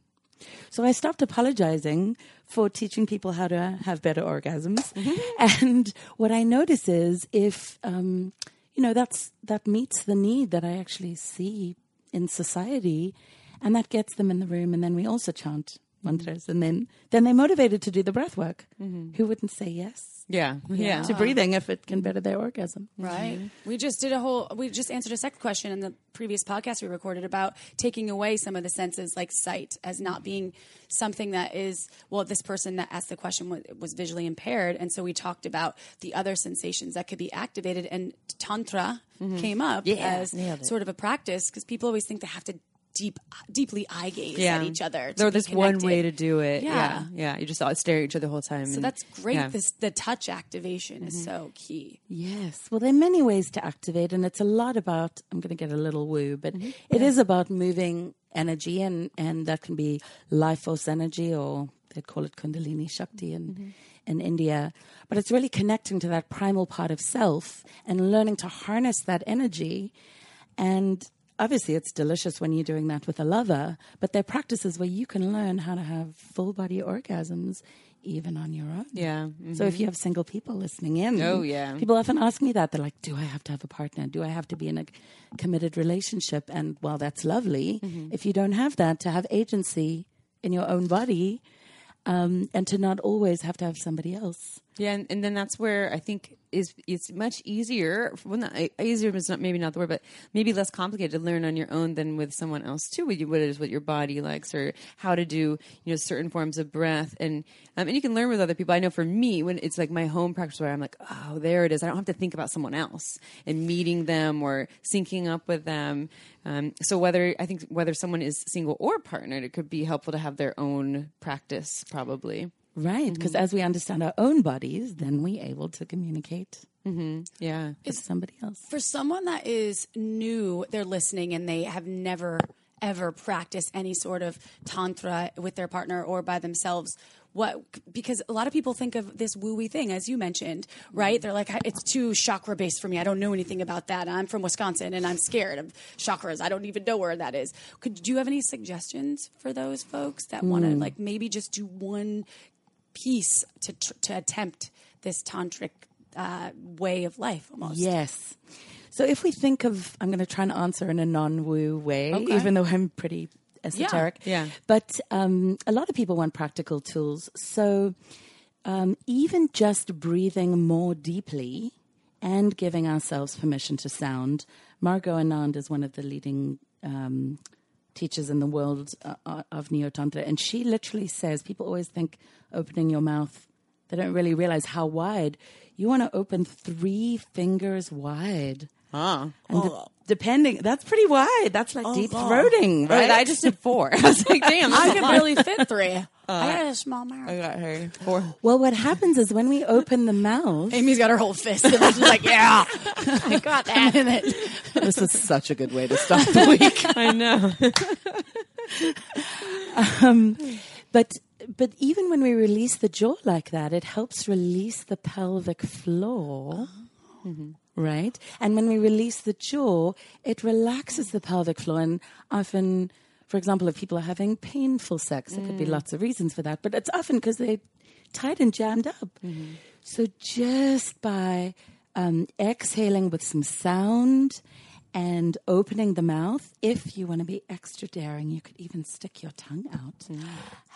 S4: So I stopped apologizing for teaching people how to have better orgasms. Mm-hmm. And what I notice is if, um, you know, that's, that meets the need that I actually see in society and that gets them in the room. And then we also chant mantras and then, then they're motivated to do the breath work. Mm-hmm. Who wouldn't say yes
S1: Yeah. Yeah.
S4: to breathing if it can better their orgasm?
S3: right mm-hmm. we just did a whole we just answered a sex question in the previous podcast we recorded about taking away some of the senses like sight as not being something that is well this person that asked the question was, was visually impaired and so we talked about the other sensations that could be activated and tantra mm-hmm. came up as sort of a practice because people always think they have to deep deeply eye gaze
S1: Yeah.
S3: at each other to
S1: There's
S3: be
S1: this one way to do it.
S3: Yeah.
S1: Yeah. Yeah. You just stare at each other the whole time.
S3: so
S1: and-
S3: that's great
S1: yeah.
S3: this the touch activation is mm-hmm. so key
S4: Yes. Well, there are many ways to activate, and it's a lot about, I'm going to get a little woo, but mm-hmm. it is about moving energy, and, and that can be life force energy, or they'd call it Kundalini Shakti in, mm-hmm. in India. But it's really connecting to that primal part of self and learning to harness that energy. And obviously, it's delicious when you're doing that with a lover, but there are practices where you can learn how to have full body orgasms even on your own.
S1: Yeah.
S4: So if you have single people listening in,
S1: Oh, yeah.
S4: people often ask me that. They're like, "Do I have to have a partner? Do I have to be in a committed relationship?" And while that's lovely,
S1: Mm-hmm.
S4: if you don't have that, to have agency in your own body, um, and to not always have to have somebody else.
S1: Yeah, and, and then that's where I think is it's much easier. Well, not easier is not maybe not the word, but maybe less complicated to learn on your own than with someone else too. What, you, what it is, what your body likes, or how to do you know certain forms of breath, and um, and you can learn with other people. I know for me, when it's like my home practice where I'm like, oh, there it is. I don't have to think about someone else and meeting them or syncing up with them. Um, so whether I think whether someone is single or partnered, it could be helpful to have their own practice, probably.
S4: Right, because
S1: Mm-hmm.
S4: as we understand our own bodies, then we're able to communicate mm-hmm.
S1: Yeah.
S4: with somebody else.
S3: for someone that is new, they're listening and they have never ever practiced any sort of tantra with their partner or by themselves. What because a lot of people think of this wooey thing as you mentioned, mm-hmm. right? They're like it's too chakra based for me. I don't know anything about that. I'm from Wisconsin and I'm scared of chakras. I don't even know where that is. Could do you have any suggestions for those folks that want to mm. like maybe just do one piece to tr- to attempt this tantric uh, way of life almost?
S4: Yes. So if we think of, I'm going to try and answer in a non-woo way,
S3: Okay.
S4: even though I'm pretty esoteric.
S1: Yeah. yeah.
S4: But um, a lot of people want practical tools. So um, even just breathing more deeply and giving ourselves permission to sound. Margot Anand is one of the leading um, teachers in the world uh, uh, of Neo Tantra, and she literally says people always think opening your mouth, they don't really realize how wide. You want to open three fingers wide.
S1: Ah.
S4: And de- depending, that's pretty wide. That's like deep throating, right?
S1: Right. I just did four. I was like, damn.
S3: I
S1: that's a
S3: could
S1: lot.
S3: really fit three. I got a small mouth.
S1: I got her four.
S4: well, what happens is when we open the mouth,
S3: Amy's got her whole fist. And she's like, yeah, I got that in it.
S4: this is such a good way to start the week.
S1: I know.
S4: But but even when we release the jaw like that, it helps release the pelvic floor. Right? And when we release the jaw, it relaxes the pelvic floor. And often, for example, if people are having painful sex, there could be mm. lots of reasons for that, but it's often because they're tight and jammed up. Mm-hmm. So just by um, exhaling with some sound and opening the mouth. If you want to be extra daring, you could even stick your tongue out. Mm.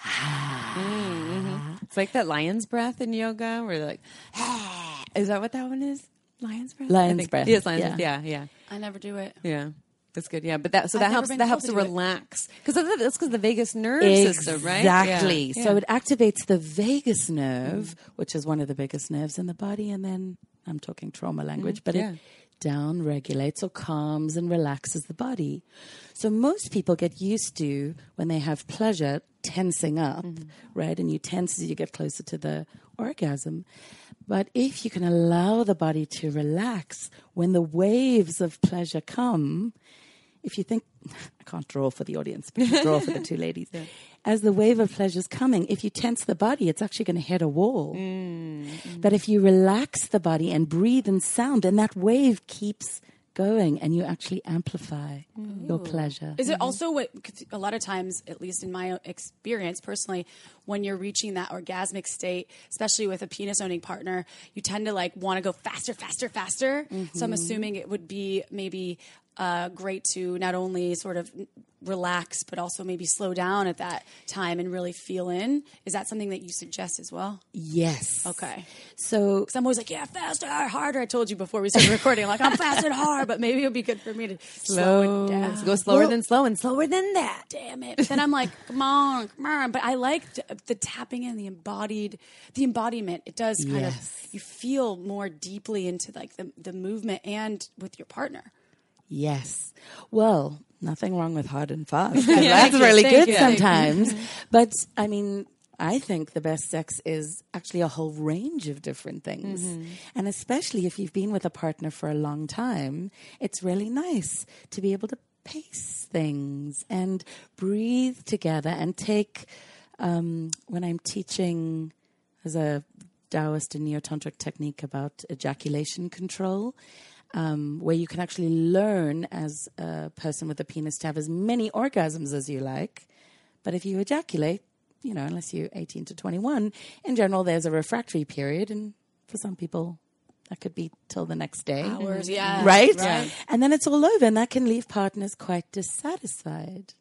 S4: Ah. Mm, mm-hmm.
S6: It's like that lion's breath in yoga, where they're like, is that what that one is? Lion's breath.
S4: Lion's breath,
S6: Yes, lion's
S4: yeah.
S6: breath. Yeah, yeah,
S5: I never do it.
S6: yeah. That's good. Yeah, but that so
S5: I've
S6: that helps. That helps
S5: to
S6: to relax because that's because the vagus nerve system, right?
S4: Exactly.
S6: Yeah.
S4: So
S6: Yeah.
S4: it activates the vagus nerve, which is one of the biggest nerves in the body, and then I'm talking trauma language, mm, but
S6: yeah.
S4: it down regulates or calms and relaxes the body. So most people get used to when they have pleasure tensing up, mm-hmm. right? And you tense as you get closer to the orgasm. But if you can allow the body to relax when the waves of pleasure come, if you think, I can't draw for the audience, but you draw for the two ladies. As the wave of pleasure is coming, if you tense the body, it's actually going to hit a wall. Mm, mm. But if you relax the body and breathe and sound, then that wave keeps going and you actually amplify mm. your pleasure.
S5: Is it mm-hmm. also what, a lot of times, at least in my experience personally, when you're reaching that orgasmic state, especially with a penis owning partner, you tend to like want to go faster, faster, faster. So I'm mm-hmm. assuming it would be maybe uh, great to not only sort of relax, but also maybe slow down at that time and really feel in. Is that something that you suggest as well?
S4: Yes.
S5: Okay.
S4: So
S5: Because I'm always like, yeah, faster, harder. I told you before we started recording, like I'm fast and hard, but maybe it would be good for me to slow, it down.
S6: Go slower
S5: Well,
S6: than slow and slower than that.
S5: damn it. But then I'm like, come on, come on. But I like t- the tapping in, the embodied, the embodiment. It does kind
S4: Yes.
S5: of, you feel more deeply into like the, the movement and with your partner.
S4: Yes. Well, nothing wrong with hard and fast.
S5: Thank
S4: That's really good
S5: you,
S4: sometimes. But I mean, I think the best sex is actually a whole range of different things. And especially if you've been with a partner for a long time, it's really nice to be able to pace things and breathe together and take, um, when I'm teaching as a Taoist and Neo-Tantric technique about ejaculation control, um, where you can actually learn as a person with a penis to have as many orgasms as you like. But if you ejaculate, you know, unless you're 18 to 21, in general, there's a refractory period. And for some people, that could be till the next day.
S5: Hours, yeah.
S4: Right?
S5: Right.
S4: And then it's all over, and that can leave partners quite dissatisfied.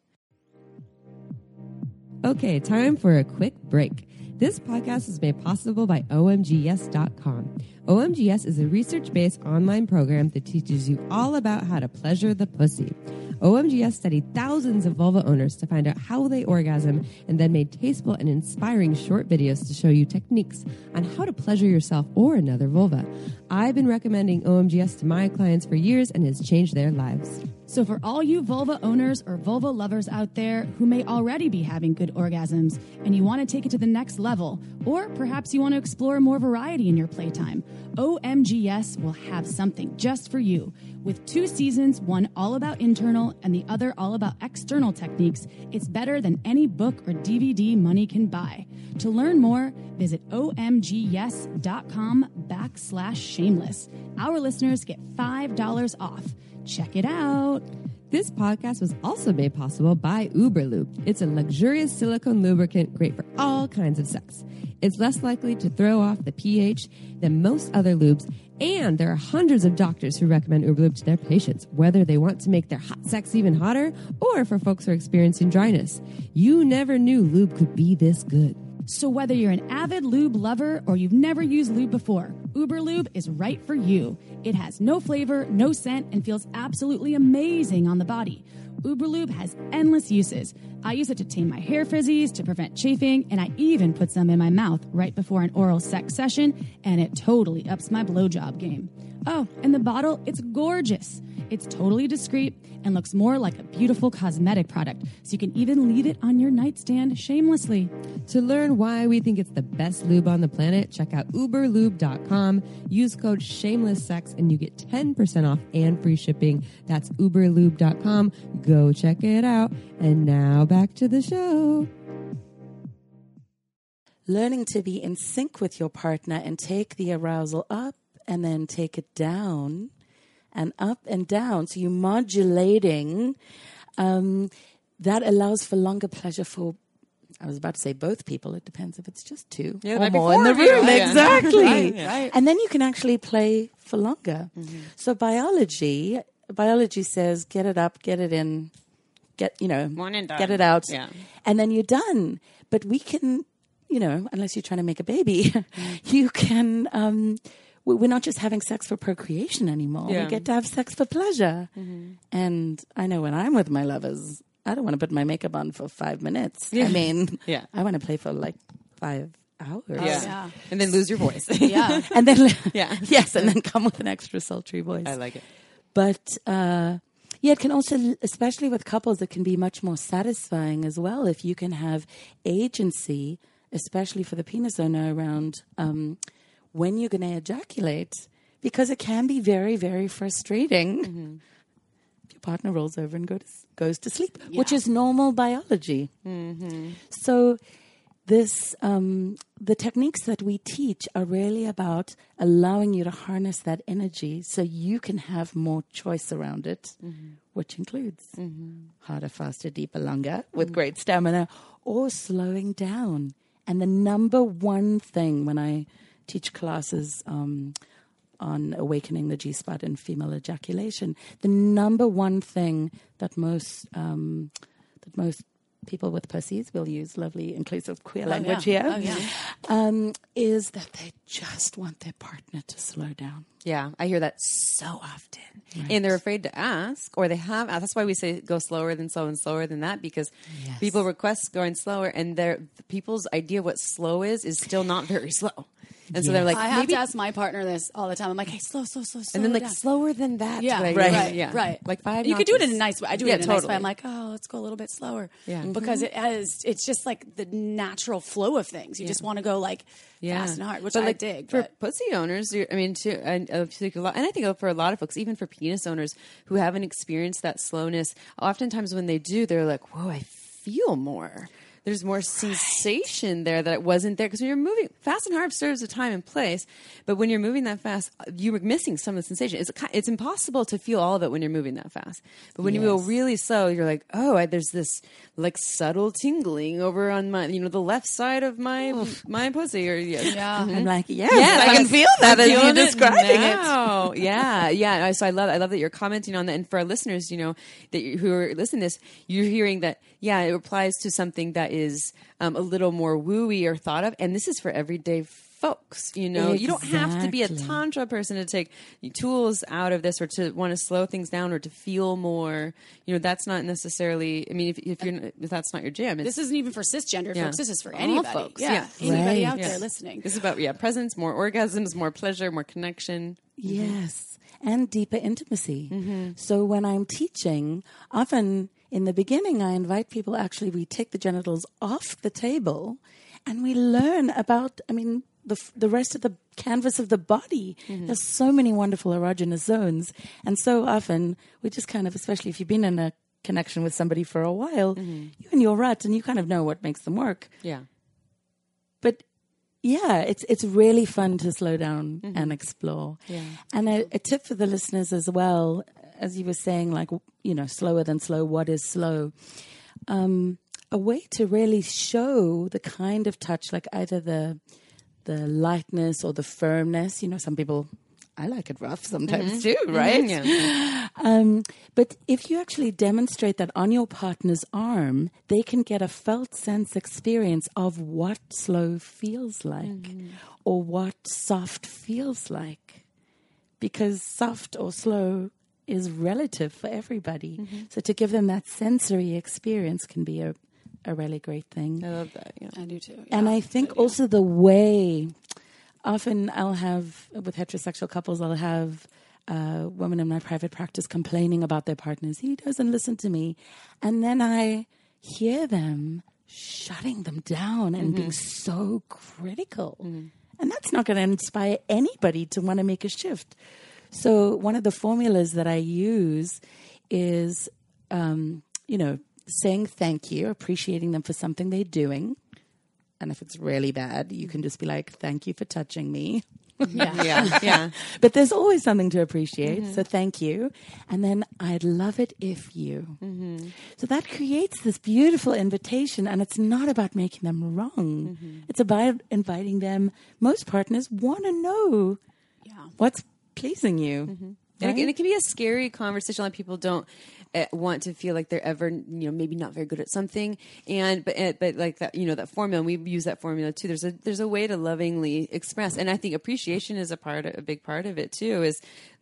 S7: Okay, time for a quick break. This podcast is made possible by OMGYes.com. OMGYes is a research based online program that teaches you all about how to pleasure the pussy. OMGYes studied thousands of vulva owners to find out how they orgasm and then made tasteful and inspiring short videos to show you techniques on how to pleasure yourself or another vulva. I've been recommending OMGYes to my clients for years and has changed their lives.
S3: So, for all you vulva owners or vulva lovers out there who may already be having good orgasms and you want to take it to the next level, or perhaps you want to explore more variety in your playtime, OMGYes will have something just for you. With two seasons, one all about internal and the other all about external techniques, it's better than any book or DVD money can buy. To learn more, visit omgyes.com backslash shameless. Our listeners get $5 off. Check it out.
S7: This podcast was also made possible by Uberlube. It's a luxurious silicone lubricant great for all kinds of sex. It's less likely to throw off the pH than most other lubes, and there are hundreds of doctors who recommend Uberlube to their patients, whether they want to make their hot sex even hotter or for folks who are experiencing dryness. You never knew lube could be this good.
S3: So, whether you're an avid lube lover or you've never used lube before, Uber Lube is right for you. It has no flavor, no scent, and feels absolutely amazing on the body. Uber Lube has endless uses. I use it to tame my hair frizzies, to prevent chafing, and I even put some in my mouth right before an oral sex session, and it totally ups my blowjob game. Oh, and the bottle, it's gorgeous. It's totally discreet and looks more like a beautiful cosmetic product, so you can even leave it on your nightstand shamelessly.
S7: To learn why we think it's the best lube on the planet, check out uberlube.com. Use code shamelesssex and you get 10% off and free shipping. That's uberlube.com. Go check it out. And now back to the show.
S4: learning to be in sync with your partner and take the arousal up and then take it down and up and down. So you're modulating. Um, that allows for longer pleasure for. I was about to say both people. It depends if it's just two
S6: Yeah,
S4: or more in the
S6: four of you.
S4: room. Exactly.
S6: Right, right.
S4: And then you can actually play for longer. So biology biology says get it up, get it in, get you know, get it out,
S1: Yeah.
S4: and then you're done. But we can, you know, unless you're trying to make a baby, you can. Um, we're not just having sex for procreation anymore.
S1: Yeah.
S4: We get to have sex for pleasure. And I know when I'm with my lovers, I don't want to put my makeup on for five minutes. I mean,
S1: Yeah.
S4: I want to play for like five hours.
S1: Yeah.
S3: yeah.
S1: And then lose your voice.
S3: Yeah.
S4: And then,
S1: Yeah.
S4: yes, and then come with an extra sultry voice.
S1: I like it.
S4: But uh, yeah, it can also, especially with couples, it can be much more satisfying as well if you can have agency, especially for the penis owner, around um, when you're going to ejaculate, because it can be very, very frustrating. Mm-hmm. If your partner rolls over and go to, goes to sleep, which is normal biology. Mm-hmm. So this um, the techniques that we teach are really about allowing you to harness that energy so you can have more choice around it mm-hmm. which includes harder faster deeper longer with great stamina or slowing down. And the number one thing when i teach classes um, on awakening the G spot and female ejaculation. The number one thing that most um, that most people with pussies will use lovely inclusive queer language
S3: yeah.
S4: here
S3: Oh, yeah.
S4: um, is that they just want their partner to slow down.
S1: Yeah, I hear that so often. And they're afraid to ask, or they have asked. That's why we say go slower than slow and slower than that, because people request going slower, and their people's idea of what slow is is still not very slow. And so they're like,
S3: I have
S1: maybe,
S3: to ask my partner this all the time. I'm like, hey, slow, slow, slow, slow.
S1: and then like
S3: down.
S1: slower than that.
S3: Yeah,
S1: right,
S3: right,
S1: yeah,
S3: right.
S1: Like five.
S3: You could do it in a nice way. I do
S1: Yeah,
S3: it in a nice way. I'm like, oh, let's go a little bit slower.
S1: Yeah. Mm-hmm.
S3: because it has. It's just like the natural flow of things. You just want to go like fast and hard, which
S1: But,
S3: I
S1: like,
S3: dig.
S1: for
S3: but-
S1: pussy owners. you're- I mean, too, and, uh, a lot, and I think for a lot of folks, even for penis owners who haven't experienced that slowness, oftentimes when they do, they're like, "Whoa, I feel more." There's more sensation there that it wasn't there because when you're moving fast and hard serves a time and place, but when you're moving that fast, you were missing some of the sensation. It's it's impossible to feel all of it when you're moving that fast. But when you go really slow, you're like, oh, I, there's this like subtle tingling over on my you know the left side of my my pussy or yeah.
S3: yeah. Mm-hmm.
S4: I'm like, yes,
S1: Yeah,
S4: I can feel that as you're
S1: feeling it
S4: describing it.
S1: yeah, yeah. So I love, I love that you're commenting on that, and for our listeners, you know, that you, who are listening to this, you're hearing that. Yeah, it applies to something that is um, a little more wooey or thought of, and this is for everyday folks. You know, you don't have to be a tantra person to take tools out of this or to want to slow things down or to feel more. You know, that's not necessarily. I mean, if, if you're if that's not your jam, it's,
S3: this isn't even for cisgendered
S1: Yeah.
S3: folks. This is for
S1: All
S3: anybody.
S1: folks,
S3: Yeah,
S1: yeah.
S3: anybody
S4: Right.
S3: out
S1: Yeah.
S3: there listening.
S1: This is about yeah, presence, more orgasms, more pleasure, more connection.
S4: Yes, and deeper intimacy.
S1: Mm-hmm.
S4: So when I'm teaching, often in the beginning, I invite people actually, we take the genitals off the table and we learn about, I mean, the, the rest of the canvas of the body.
S1: Mm-hmm.
S4: There's so many wonderful erogenous zones. And so often we just kind of, especially if you've been in a connection with somebody for a while, you're in your rut and you kind of know what makes them work
S1: Yeah.
S4: but yeah, it's it's really fun to slow down and explore.
S1: Yeah.
S4: And a, a tip for the listeners as well, as you were saying, like you know, slower than slow. What is slow? Um, a way to really show the kind of touch, like either the the lightness or the firmness. You know, some people. I like it rough sometimes too, right?
S1: Yeah.
S4: Um, but if you actually demonstrate that on your partner's arm, they can get a felt sense experience of what slow feels like or what soft feels like. Because soft or slow is relative for everybody. So to give them that sensory experience can be a, a really great thing.
S1: I love that. Yeah.
S3: I do too.
S4: And. I think also the way, often I'll have, with heterosexual couples, I'll have uh, women in my private practice complaining about their partners. He doesn't listen to me. And then I hear them shutting them down and being so critical. And that's not going to inspire anybody to want to make a shift. So, one of the formulas that I use is, um, you know, saying thank you, appreciating them for something they're doing. And if it's really bad, you can just be like, thank you for touching me.
S3: yeah.
S1: Yeah. Yeah.
S4: But there's always something to appreciate. Mm-hmm. So thank you. And then I'd love it if you. Mm-hmm. So that creates this beautiful invitation. And it's not about making them wrong, mm-hmm. it's about inviting them. Most partners want to know
S3: Yeah.
S4: what's pleasing you.
S1: And, it,
S4: Right?
S1: and it can be a scary conversation. A lot of people don't uh, want to feel like they're ever, you know, maybe not very good at something. And but uh, but like that, you know, that formula. And we use that formula too. There's a there's a way to lovingly express, and I think appreciation is a part, a big part of it too. Is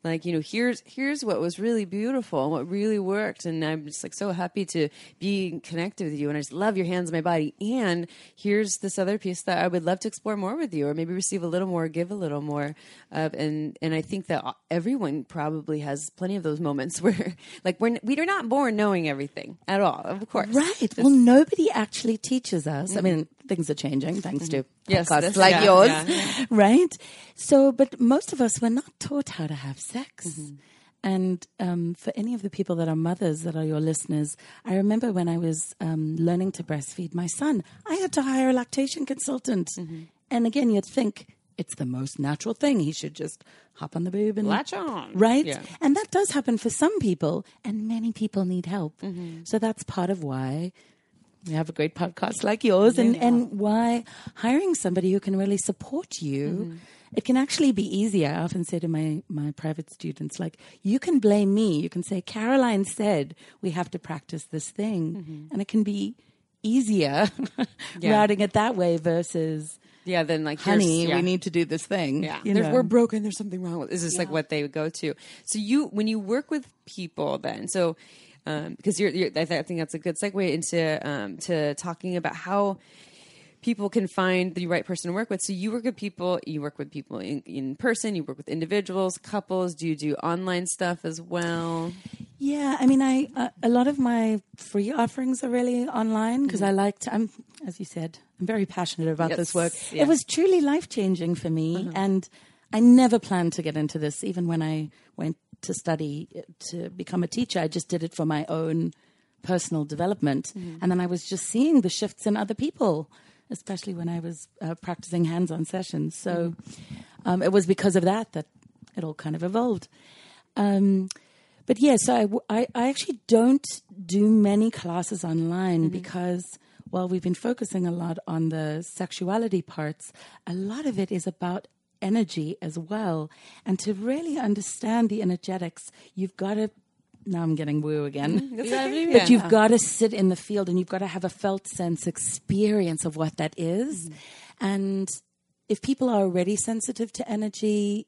S1: like you know, here's here's what was really beautiful and what really worked, and I'm just like so happy to be connected with you, and I just love your hands, my body, and here's this other piece that I would love to explore more with you, or maybe receive a little more, give a little more, of. And and I think that everyone probably has plenty of those moments where like we're we're not born knowing everything at all, of course,
S4: Right. Well, nobody actually teaches us. I mm-hmm. mean, things are changing thanks to
S1: Yes,
S4: podcasts
S1: this-
S4: like
S1: yeah,
S4: yours,
S1: yeah,
S4: right? So, but most of us were not taught how to have sex.
S1: Mm-hmm.
S4: And um, for any of the people that are mothers that are your listeners, I remember when I was um, learning to breastfeed my son, I had to hire a lactation consultant.
S1: Mm-hmm.
S4: And again, you'd think it's the most natural thing. He should just hop on the boob and
S1: Latch on.
S4: right?
S1: Yeah.
S4: And that does happen for some people, and many people need help.
S1: Mm-hmm.
S4: So that's part of why we have a great podcast like yours, and, and why hiring somebody who can really support you.
S1: Mm-hmm.
S4: It can actually be easier. I often say to my, my private students, like, you can blame me. You can say, Caroline said we have to practice this thing.
S1: Mm-hmm.
S4: And it can be easier
S1: Yeah.
S4: routing it that way versus,
S1: Yeah, then like
S4: honey,
S1: yeah.
S4: we need to do this thing.
S1: Yeah,
S4: you know?
S1: we're broken. There's something wrong with. This is like what they would go to? So you, when you work with people, then so um, because you're, you're, I th- I think that's a good segue into um, to talking about how people can find the right person to work with. So you work with people. You work with people in, in person. You work with individuals, couples. Do you do online stuff as well?
S4: Yeah, I mean, I uh, a lot of my free offerings are really online because I like to. I'm, as you said, I'm very passionate about
S1: Yes,
S4: this work.
S1: yeah.
S4: It was truly life changing for me, and I never planned to get into this. Even when I went to study uh, to become a teacher, I just did it for my own personal development, and then I was just seeing the shifts in other people, especially when I was uh, practicing hands-on sessions. So um, it was because of that that it all kind of evolved. Um, but yeah, so I, w- I- I actually don't do many classes online because while we've been focusing a lot on the sexuality parts, a lot of it is about energy as well. And to really understand the energetics, you've got to. Now I'm getting woo again. Mm-hmm. But you've got to sit in the field and you've got to have a felt sense experience of what that is. Mm-hmm. And if people are already sensitive to energy,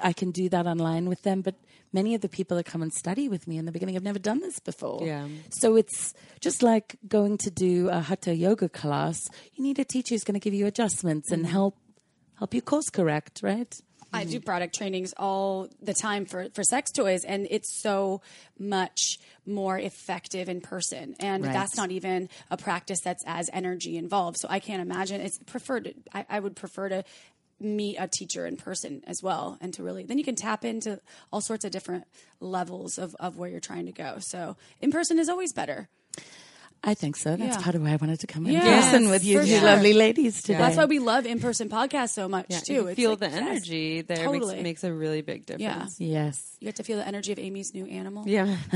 S4: I can do that online with them. But many of the people that come and study with me in the beginning have never done this before.
S1: Yeah.
S4: So it's just like going to do a hatha yoga class. You need a teacher who's going to give you adjustments and mm-hmm. help help you course correct, right?
S3: I do product trainings all the time for, for sex toys, and it's so much more effective in person. And
S4: Right.
S3: that's not even a practice that's as energy involved. So I can't imagine it's preferred. I, I would prefer to meet a teacher in person as well, and to really then you can tap into all sorts of different levels of, of where you're trying to go. So in person is always better.
S4: I think so. That's
S3: Yeah.
S4: part of why I wanted to come in
S3: Yes,
S4: person with you
S3: for
S4: two
S3: sure.
S4: lovely ladies today.
S3: That's why we love in person podcasts so much
S1: Yeah,
S3: too.
S1: you feel
S3: like,
S1: the
S3: yes,
S1: energy there
S3: totally.
S1: makes, makes a really big difference.
S4: Yes.
S3: You get to feel the energy of Amy's new animal.
S1: Yeah.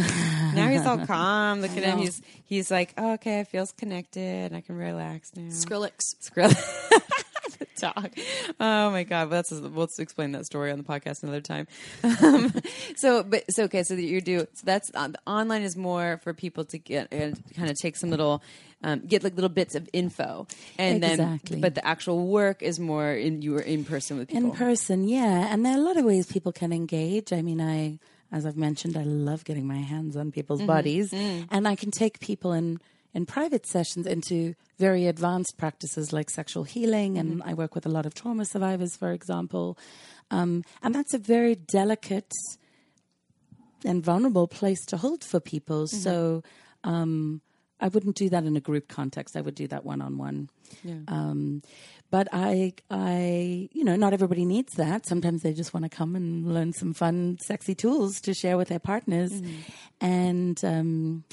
S1: now he's all calm. Look at him. He's he's like, oh, okay, I feels connected. I can relax now.
S3: Skrillex.
S1: Skrill. dog. Oh my god. Well, that's we'll explain that story on the podcast another time. Um, so, but so okay. So that you do. So that's uh, online is more for people to get and kind of take some little. Um, get like little bits of info, and
S4: Exactly.
S1: then but the actual work is more in you are in person with people.
S4: In person, yeah. And there are a lot of ways people can engage. I mean, I, as I've mentioned, I love getting my hands on people's bodies. And I can take people in, in private sessions into very advanced practices like sexual healing. And I work with a lot of trauma survivors, for example. Um, and that's a very delicate and vulnerable place to hold for people. So um, I wouldn't do that in a group context. I would do that one on one. Um, but I, I, you know, not everybody needs that. Sometimes they just want to come and learn some fun, sexy tools to share with their partners. And um,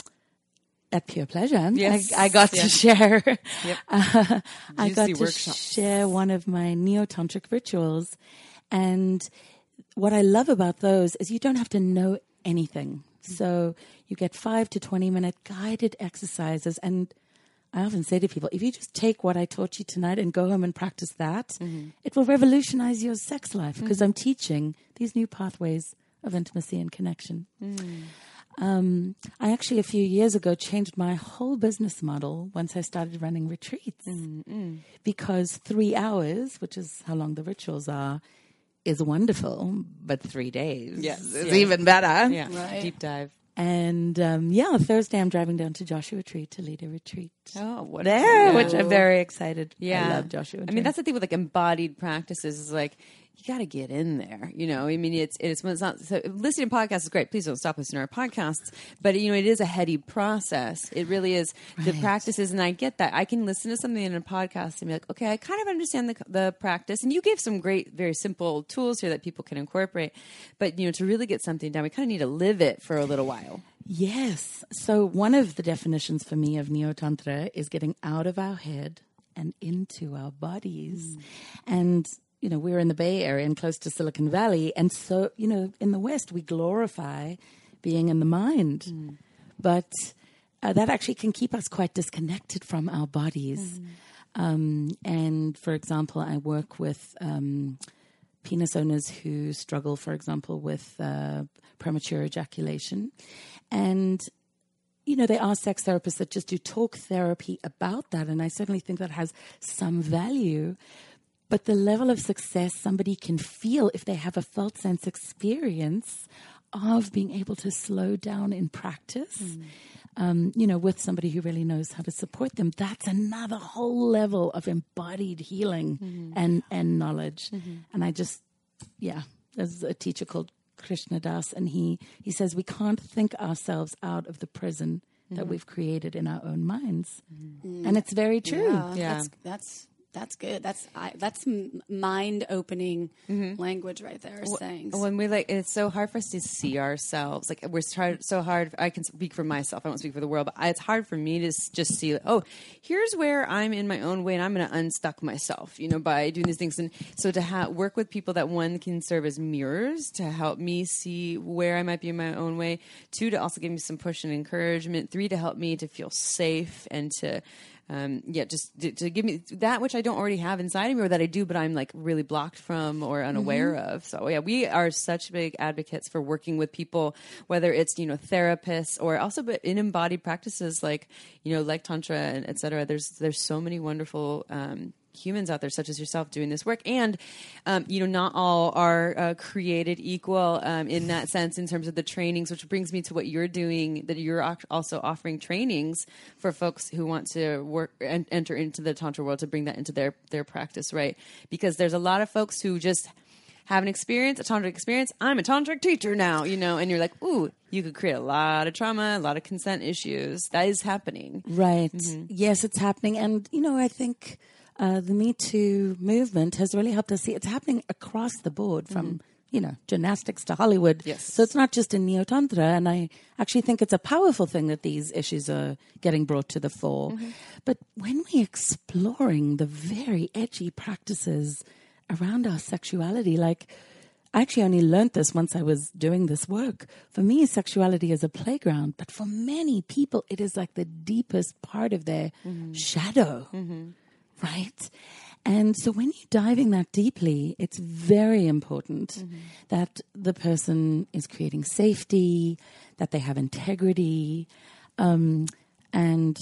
S4: at Pure Pleasure,
S1: Yes.
S4: I, I got to share. Uh, I got to
S1: workshops.
S4: share one of my neo tantric rituals, and what I love about those is you don't have to know anything. Mm-hmm. So you get five to 20 minute guided exercises. And I often say to people, if you just take what I taught you tonight and go home and practice that, mm-hmm. it will revolutionize your sex life because mm-hmm. I'm teaching these new pathways of intimacy and connection. Mm. Um, I actually, a few years ago, changed my whole business model once I started running retreats because three hours, which is how long the rituals are, is wonderful, but three days
S1: Yes,
S4: is
S1: yeah.
S4: even better.
S1: Yeah,
S3: Right.
S1: deep dive.
S4: And um, yeah, Thursday I'm driving down to Joshua Tree to lead a retreat
S1: Oh, what
S4: there, which I'm very excited.
S1: Yeah,
S4: I love Joshua.
S1: I mean, that's the thing with like embodied practices is like you got to get in there. You know, I mean, it's it's when it's not so listening to podcasts is great. Please don't stop listening to our podcasts, but you know, it is a heady process. It really is the practices, and I get that. I can listen to something in a podcast and be like, okay, I kind of understand the the practice, and you gave some great, very simple tools here that people can incorporate. But you know, to really get something down, we kind of need to live it for a little while.
S4: Yes. So one of the definitions for me of Neo Tantra is getting out of our head and into our bodies. Mm. And, you know, we're in the Bay Area and close to Silicon Valley. And so, you know, in the West, we glorify being in the mind. But uh, that actually can keep us quite disconnected from our bodies. Um, and for example, I work with um, penis owners who struggle, for example, with uh, premature ejaculation. And, you know, there are sex therapists that just do talk therapy about that. And I certainly think that has some value. But the level of success somebody can feel if they have a felt sense experience of being able to slow down in practice, mm. um, you know, with somebody who really knows how to support them, that's another whole level of embodied healing mm-hmm. and, and knowledge. Mm-hmm. And I just, yeah, there's a teacher called Krishna Das, and he, he says we can't think ourselves out of the prison that mm-hmm. we've created in our own minds. And it's very true.
S3: Yeah,
S1: Yeah.
S3: That's, that's that's good. That's I, that's mind opening mm-hmm. language right there. Saying
S1: when we like it's so hard for us to see ourselves. Like we're so hard i can speak for myself. I don't speak for the world but I, it's hard for me to s- just see oh here's where i'm in my own way and i'm going to unstuck myself you know by doing these things. And so to ha- work with people that one can serve as mirrors to help me see where i might be in my own way. Two to also give me some push and encouragement. Three to help me to feel safe and to um, yeah, just to, to give me that which I don't already have inside of me, or that I do, but I'm like really blocked from or unaware of. So yeah, we are such big advocates for working with people, whether it's you know therapists or also but in embodied practices like you know like tantra and et cetera. There's there's so many wonderful. Um, humans out there such as yourself doing this work and um, you know not all are uh, created equal um, in that sense in terms of the trainings which brings me to what you're doing that you're also offering trainings for folks who want to work and enter into the tantra world to bring that into their their practice right because there's a lot of folks who just have an experience a tantric experience i'm a tantric teacher now you know and you're like ooh you could create a lot of trauma a lot of consent issues that is happening
S4: Right.
S1: Mm-hmm.
S4: Yes, it's happening. And, you know, I think uh, the Me Too movement has really helped us see it's happening across the board from, you know, gymnastics to Hollywood.
S1: Mm-hmm. Yes.
S4: So it's not just in Neo Tantra. And I actually think it's a powerful thing that these issues are getting brought to the fore.
S1: Mm-hmm.
S4: But when we're exploring the very edgy practices around our sexuality, like, I actually only learned this once I was doing this work. For me, sexuality is a playground, but for many people, it is like the deepest part of their shadow, right? And so when you're diving that deeply, it's very important mm-hmm. that the person is creating safety, that they have integrity, um, and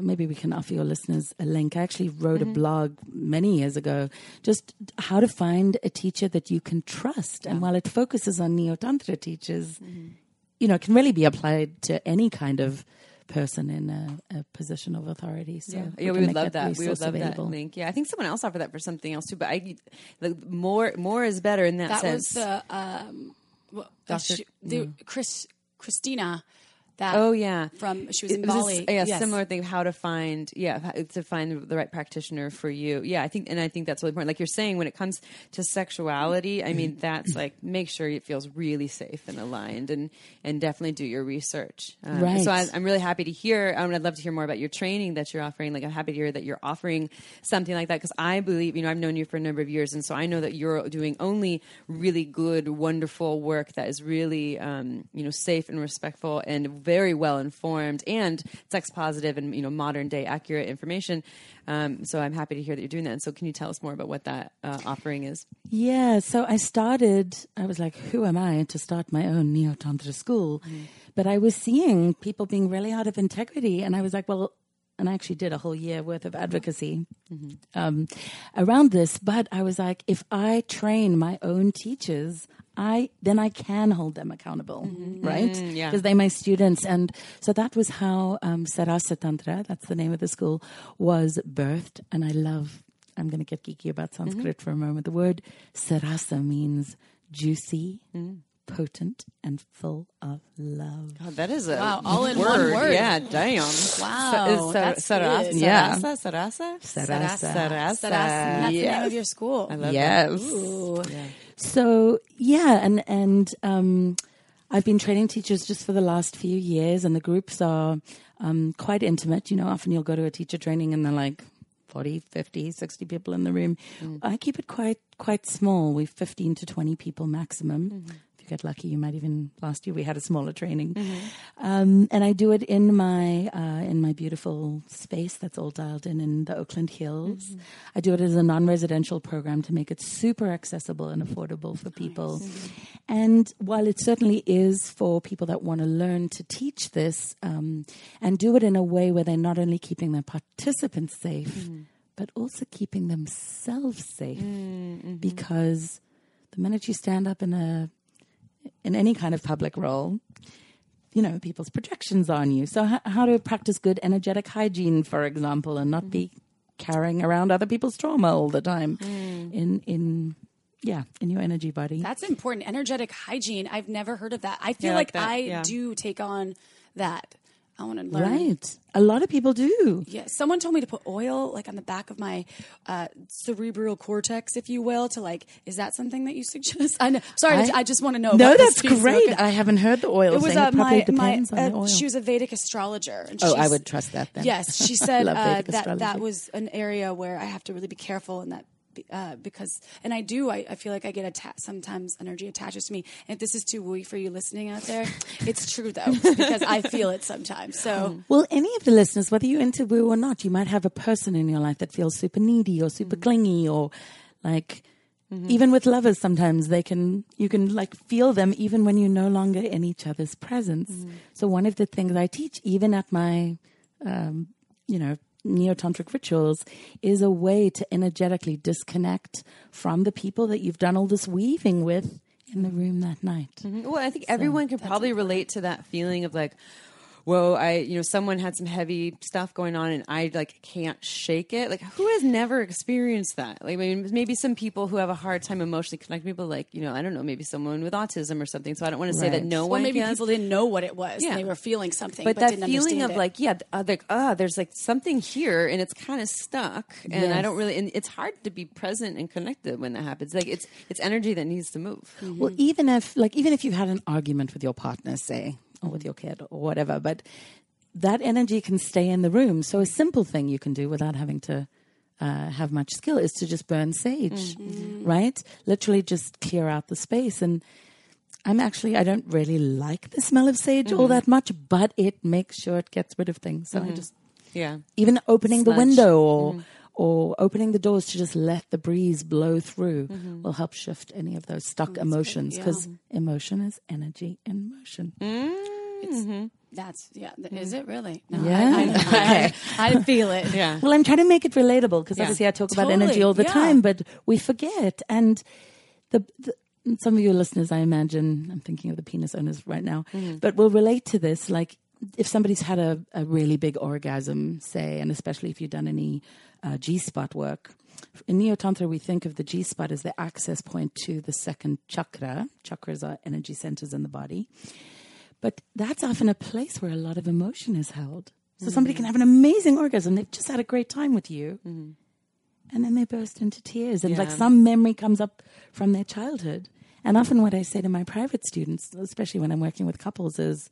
S4: maybe we can offer your listeners a link. I actually wrote a mm-hmm. blog many years ago, just how to find a teacher that you can trust. And while it focuses on Neo Tantra teachers, mm-hmm. you know, it can really be applied to any kind of person in a, a position of authority. So
S1: Yeah,
S4: we
S1: yeah, we would love that. We would love
S4: available.
S1: that link. Yeah, I think someone else offered that for something else too. But I, the more more is better in that,
S3: that
S1: sense.
S3: was the um, well,
S1: Dr.
S3: she- the Chris Christina. That
S1: oh yeah,
S3: from she was in
S1: It was a
S3: Bali.
S1: yeah,
S3: Yes.
S1: similar thing. How to find yeah to find the right practitioner for you. Yeah, I think and I think that's really important. Like you're saying, when it comes to sexuality, I mean that's like make sure it feels really safe and aligned, and and definitely do your research. Um,
S4: Right.
S1: So I, I'm really happy to hear. Um, I'd love to hear more about your training that you're offering. Like I'm happy to hear that you're offering something like that because I believe you know I've known you for a number of years, and so I know that you're doing only really good, wonderful work that is really um, you know safe and respectful and very well informed and sex positive and you know modern day accurate information. Um, so I'm happy to hear that you're doing that. And so can you tell us more about what that uh, offering is?
S4: Yeah, so I started, I was like, who am I to start my own Neo Tantra school? But I was seeing people being really out of integrity. And I was like, well, and I actually did a whole year worth of advocacy um, around this. But I was like, if I train my own teachers, I then I can hold them accountable, mm-hmm. right?
S1: Mm, yeah.
S4: Because they're my students, and so that was how um, Sarasa Tantra, that's the name of the school, was birthed. And I love. I'm going to get geeky about Sanskrit mm-hmm. for a moment. The word Sarasa means juicy, mm. potent, and full of love.
S1: God, that is a
S3: Wow, all in one word.
S1: Yeah, damn.
S3: Wow, that's
S1: Sarasa,
S3: good.
S4: Yeah.
S1: Sarasa, Sarasa,
S4: Sarasa.
S1: Sarasa.
S3: Sarasa. That's the name of your school.
S1: I love
S4: Yes. So yeah, and and um, I've been training teachers just for the last few years, and the groups are um, quite intimate. You know, often you'll go to a teacher training and they're like 40, 50, 60 people in the room. I keep it quite quite small. We've 15 to 20 people maximum. You get lucky, you might even last year we had a smaller training, um, and I do it in my uh, in my beautiful space that's all dialed in in the Oakland Hills. I do it as a non-residential program to make it super accessible and affordable for people. And while it certainly is for people that want to learn to teach this um, and do it in a way where they're not only keeping their participants safe, but also keeping themselves safe, because the minute you stand up in a in any kind of public role, you know, people's projections on you. So, how, how to practice good energetic hygiene, for example, and not be carrying around other people's trauma all the time mm. in in yeah in your energy body.
S3: That's important. Energetic hygiene. I've never heard of that. I feel
S1: Yeah,
S3: like,
S1: like that.
S3: I
S1: Yeah.
S3: do take on that. I want to learn.
S4: right, a lot of people do.
S3: Yeah, someone told me to put oil like on the back of my uh, cerebral cortex, if you will, to like. Is that something that you suggest? I know. Sorry, I,
S4: I-
S3: just want to know.
S4: No, that's great.
S3: Okay.
S4: I haven't heard the oil
S3: it was
S4: thing.
S3: uh,
S4: it
S3: my my.
S4: depends on the
S3: Uh, she was a Vedic astrologer. And
S4: oh, I would trust that then.
S3: Yes, she said uh, that that was an area where I have to really be careful and that. Uh, because and I do I, I feel like I get atta- sometimes energy attaches to me. And if this is too wooey for you listening out there it's true though because I feel it sometimes. So
S4: Well, any of the listeners, whether you're into woo or not, you might have a person in your life that feels super needy or super clingy or like even with lovers sometimes they can you can like feel them even when you're no longer in each other's presence. So one of the things I teach even at my um, you know neo-tantric rituals is a way to energetically disconnect from the people that you've done all this weaving with in the room that night. Mm-hmm.
S1: Well, I think everyone can probably relate to that feeling of like, whoa, I, you know, someone had some heavy stuff going on and I like can't shake it. Like, who has never experienced that? Like, I mean, maybe some people who have a hard time emotionally connecting people, like, you know, I don't know, maybe someone with autism or something. So I don't want to say that
S4: Right.
S1: no
S3: or
S1: one
S3: maybe
S1: has.
S3: people didn't know what it was
S1: Yeah.
S3: they were feeling something
S1: but
S3: but,
S1: that
S3: didn't
S1: feeling of
S3: it.
S1: like, yeah, uh, like, ah, there's like something here and it's kind of stuck, and I don't really, and it's hard to be present and connected when that happens. Like, it's it's energy that needs to move.
S4: Well, even if like even if you had an argument with your partner, say, or with your kid or whatever, but that energy can stay in the room. So a simple thing you can do without having to uh, have much skill is to just burn sage, mm-hmm. right? Literally just clear out the space. And I'm actually I don't really like the smell of sage all mm-hmm. that much, but it makes sure it gets rid of things. So I mm-hmm. just
S1: Yeah.
S4: even opening the window or or opening the doors to just let the breeze blow through mm-hmm. will help shift any of those stuck emotions because emotion is energy in motion. Mm-hmm.
S3: that's yeah is mm. it really no,
S4: Yeah.
S3: I, I, I, I feel it
S1: Yeah.
S4: Well, I'm trying to make it relatable because
S1: Yeah.
S4: obviously I talk about energy all the
S3: yeah.
S4: time, but we forget. And the, the some of your listeners, I imagine, I'm thinking of the penis owners right now, mm-hmm. but will relate to this. Like if somebody's had a, a really big orgasm, say, and especially if you've done any uh, G spot work. In Neo Tantra, we think of the G spot as the access point to the second chakra. Chakras are energy centers in the body. But that's often a place where a lot of emotion is held. So somebody can have an amazing orgasm. They've just had a great time with you. And then they burst into tears. And like some memory comes up from their childhood. And often what I say to my private students, especially when I'm working with couples, is,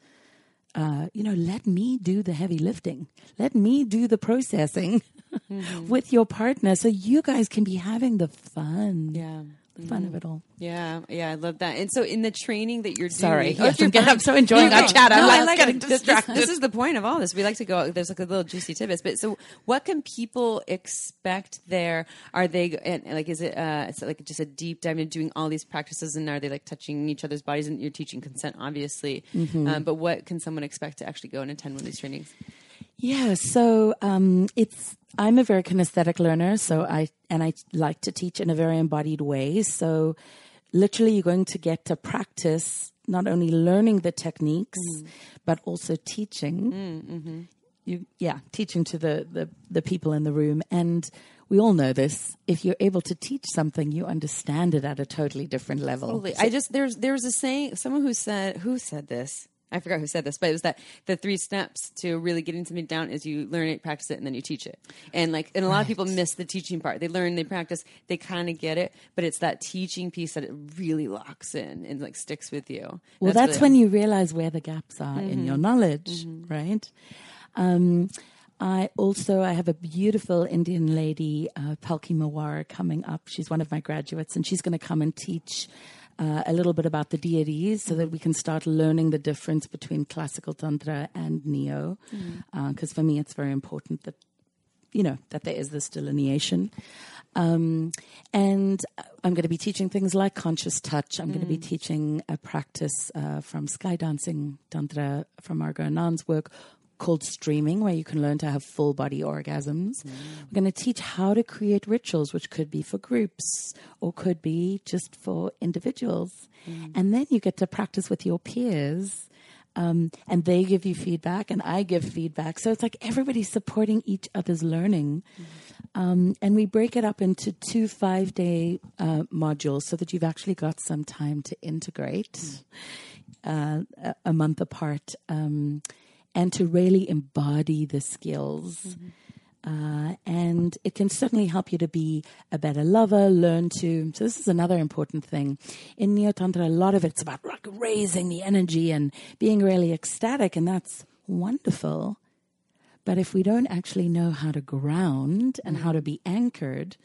S4: uh, you know, let me do the heavy lifting. Let me do the processing with your partner so you guys can be having the fun
S1: Yeah.
S4: Fun of it all.
S1: Yeah, yeah, I love that. And so, in the training that you're doing,
S4: Sorry,
S1: Oh,
S4: yes,
S1: you're
S4: I'm, getting. I'm so enjoying our chat. I'm
S1: No,
S4: like,
S1: like
S4: getting distracted.
S1: This, this is the point of all this. We like to go. There's like a little juicy tidbits. But so, what can people expect there? Are they and like is it uh, is it like just a deep dive into doing all these practices, and are they like touching each other's bodies? And you're teaching consent, obviously.
S4: Mm-hmm.
S1: Um, but what can someone expect to actually go and attend one of these trainings?
S4: Yeah, so um, it's I'm a very kinesthetic learner, so I and I like to teach in a very embodied way. So literally, you're going to get to practice not only learning the techniques, mm. but also teaching. Mm, mm-hmm. You, yeah, teaching to the, the the people in the room, and we all know this. If you're able to teach something, you understand it at a totally different level.
S1: Totally. I just there's there's a saying someone who said who said this. I forgot who said this, but it was that the three steps to really getting something down is you learn it, practice it, and then you teach it. And like, and a lot of people miss the teaching part. They learn, they practice, they kind of get it, but it's that teaching piece that it really locks in and like sticks with you.
S4: Well, that's, when you realize where the gaps are in your knowledge, right? Um, I also I have a beautiful Indian lady, uh, Palki Mawar, coming up. She's one of my graduates, and she's going to come and teach. Uh, a little bit about the deities so that we can start learning the difference between classical tantra and neo. Because for me it's very important that you know that there is this delineation. Um, and i'm going to be teaching things like conscious touch. I'm going to be teaching a practice uh, from sky dancing tantra from margot anand's work called streaming where you can learn to have full body orgasms. We're going to teach how to create rituals which could be for groups or could be just for individuals. And then you get to practice with your peers um, and they give you feedback and I give feedback. So it's like everybody's supporting each other's learning. Um, and we break it up into two five day uh, modules so that you've actually got some time to integrate uh, a, a month apart um, and to really embody the skills. Uh, and it can certainly help you to be a better lover, learn to. So, this is another important thing. In Neo Tantra, a lot of it's about like raising the energy and being really ecstatic, and that's wonderful. But if we don't actually know how to ground and how to be anchored,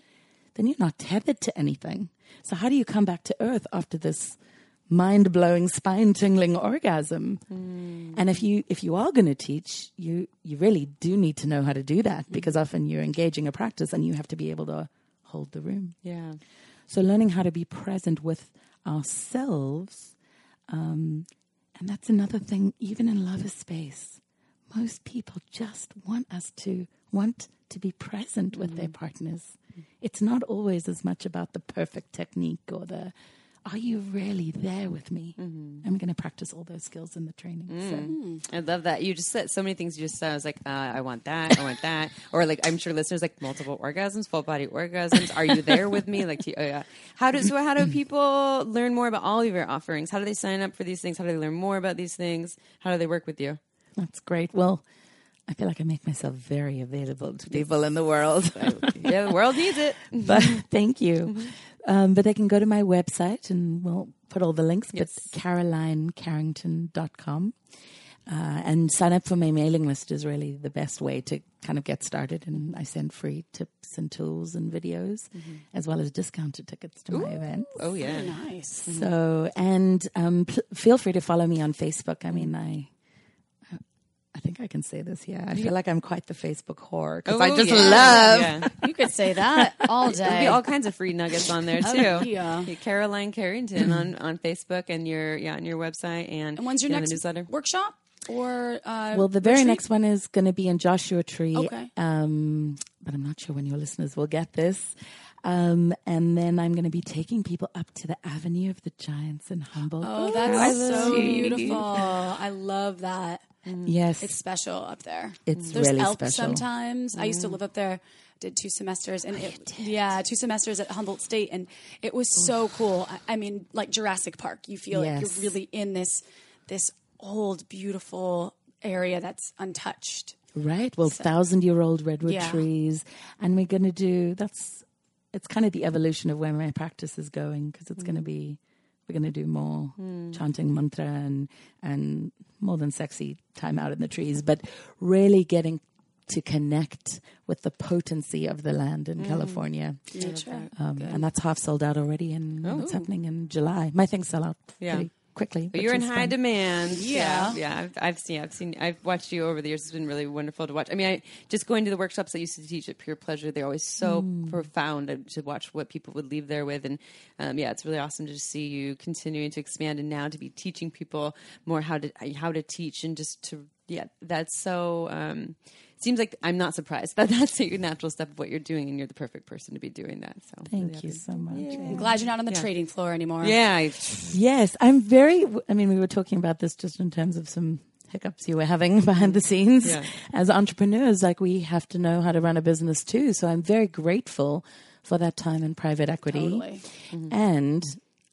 S4: then you're not tethered to anything. So, how do you come back to earth after this? Mind blowing, spine tingling orgasm. Hmm. And if you if you are going to teach, you you really do need to know how to do that hmm. because often you're engaging a practice and you have to be able to hold the room.
S1: Yeah.
S4: So learning how to be present with ourselves, um, and that's another thing. Even in lover space, most people just want us to want to be present with their hmm. partners. It's not always as much about the perfect technique or the are you really there with me? I'm going to practice all those skills in the training. So.
S1: I love that. You just said so many things. You just said, I was like, uh, I want that. I want that. or like, I'm sure listeners like multiple orgasms, full body orgasms. Are you there with me? Like, oh, yeah. How do, so how do people learn more about all of your offerings? How do they sign up for these things? How do they learn more about these things? How do they work with you?
S4: That's great. Well, I feel like I make myself very available to people in the world.
S1: yeah, the world needs it.
S4: but thank you. Um, but they can go to my website and we'll put all the links,
S1: Yes.
S4: but carolinecarrington.com. Uh, and sign up for my mailing list is really the best way to kind of get started. And I send free tips and tools and videos, as well as discounted tickets to my events.
S1: Oh, yeah.
S3: Nice.
S4: So, and um, pl- feel free to follow me on Facebook. I mean, I. I think I can say this Yeah, I feel like I'm quite the Facebook whore because I
S1: Oh,
S4: just
S1: yeah.
S4: love
S1: Yeah.
S3: You could say that all day.
S1: There'll be all kinds of free nuggets on there too.
S3: Oh, yeah.
S1: Caroline Carrington on, on Facebook and your yeah on your website and,
S3: And when's your next
S1: newsletter?
S3: workshop? Or uh,
S4: Well, the very
S3: retreat?
S4: next one is going to be in Joshua Tree.
S3: Okay.
S4: Um, but I'm not sure when your listeners will get this. Um, and then I'm going to be taking people up to the Avenue of the Giants in Humboldt.
S3: Oh, that's so beautiful. I love that.
S4: yes.
S3: It's special up there.
S4: It's
S3: There's
S4: really
S3: elk
S4: special.
S3: sometimes. I used to live up there. Did two semesters and it, yeah, two semesters at Humboldt State, and it was so cool. I, I mean, like Jurassic Park. You feel like you're really in this this old, beautiful area that's untouched.
S4: Right. Well, thousand year old redwood
S3: Yeah.
S4: trees. And we're going to do that's, it's kind of the evolution of where my practice is going because it's
S3: Mm.
S4: going to be, we're going to do more chanting mantra and, and more than sexy time out in the trees, but really getting to connect with the potency of the land in California.
S3: Nature.
S4: Um, and that's half sold out already, and
S1: Oh.
S4: it's happening in July. My things sell out
S1: Yeah.
S4: pretty quickly.
S1: But you're in high
S4: fun.
S1: demand.
S3: Yeah.
S1: yeah. I've, I've seen, I've seen, I've watched you over the years. It's been really wonderful to watch. I mean, I just going to the workshops I used to teach at Pure Pleasure. They're always so
S4: Hmm.
S1: profound to watch what people would leave there with, and um, yeah, it's really awesome to just see you continuing to expand and now to be teaching people more how to how to teach and just to yeah, that's so. Um, seems like I'm not surprised that that's a natural step of what you're doing, and you're the perfect person to be doing that. So really
S4: Thank you so much.
S3: I'm glad you're not on the trading floor anymore.
S1: Yeah, I-
S4: Yes, I'm very. I mean, we were talking about this just in terms of some hiccups you were having behind the scenes.
S1: Yeah.
S4: As entrepreneurs, like we have to know how to run a business too. So I'm very grateful for that time in private equity,
S3: Totally. Mm-hmm.
S4: and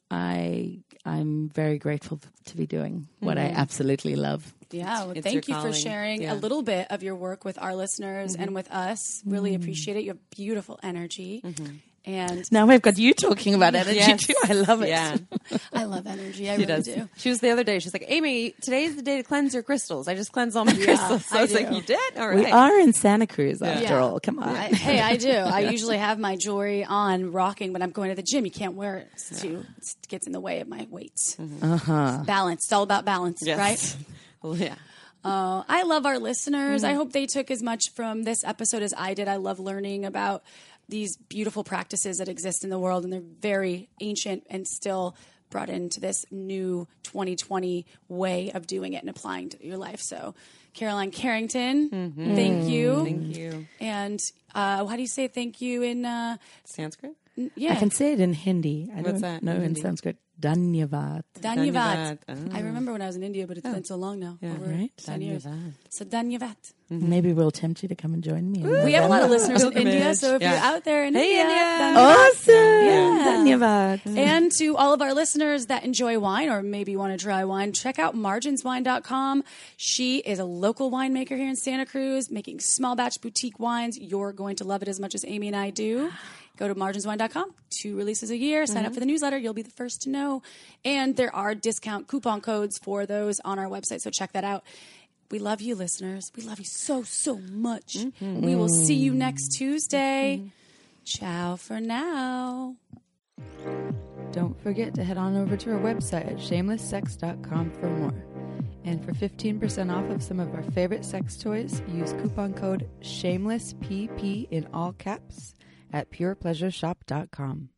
S4: I I'm very grateful to be doing what I mm-hmm. absolutely love.
S3: Yeah, well,
S1: It's
S3: thank
S1: your
S3: you for sharing
S1: Yeah.
S3: a little bit of your work with our listeners and mm-hmm. with us. Really mm-hmm. appreciate it. You have beautiful energy. Mm-hmm. And
S4: Now I've got you talking about energy
S1: Yes.
S4: too. I love it.
S1: yeah.
S3: I love energy. I
S1: She
S3: really
S1: does.
S3: do.
S1: She was the other day. She's like, Amy, today's the day to cleanse your crystals. I just cleansed all my crystals. So I,
S3: I
S1: was like, you did? All right.
S4: We are in Santa Cruz after
S3: Yeah.
S4: all. Come on.
S3: I, hey, I do. I usually have my jewelry on, rocking, but I'm going to the gym. You can't wear it; it's too it gets in the way of my weight. Uh-huh.
S4: Uh huh.
S3: Balance. It's all about balance,
S1: Yes.
S3: right?
S1: Well, yeah.
S3: Uh, I love our listeners.
S1: Mm-hmm.
S3: I hope they took as much from this episode as I did. I love learning about these beautiful practices that exist in the world, and they're very ancient and still brought into this new 2020 way of doing it and applying to your life. So, Caroline Carrington, thank you.
S1: Mm-hmm. Thank you.
S3: And uh, how do you say thank you in? Uh,
S1: Sanskrit?
S3: yeah,
S4: I can say it in Hindi. I
S1: What's
S4: don't
S1: that
S4: know
S1: in
S4: in
S1: Hindi?
S4: Sanskrit. Dhanyavad.
S3: Dhanyavad.
S1: Dhanyavad. Oh.
S3: I ah. remember when I was in India, but it's oh. been so long now. over
S4: right.
S3: 10 years.
S1: Dhanyavad.
S3: So Dhanyavad. Mm-hmm.
S4: Maybe we'll tempt you to come and join me.
S3: We have a lot of listeners in India, so if
S1: Yeah.
S3: you're out there in
S1: Hey,
S3: India,
S1: India.
S3: Dhanyavad.
S4: Awesome. Dhanyavad.
S3: And to all of our listeners that enjoy wine or maybe want to try wine, check out marginswine.com. She is a local winemaker here in Santa Cruz making small batch boutique wines. You're going to love it as much as Amy and I do. Go to marginswine.com, two releases a year, sign up mm-hmm. for the newsletter. You'll be the first to know. And there are discount coupon codes for those on our website, so check that out. We love you, listeners. We love you so, so much. Mm-hmm. We will see you next mm-hmm. Tuesday. Ciao for now.
S7: Don't forget to head on over to our website at shamelesssex.com for more. And for 15% off of some of our favorite sex toys, use coupon code SHAMELESSPP in all caps at purepleasureshop.com.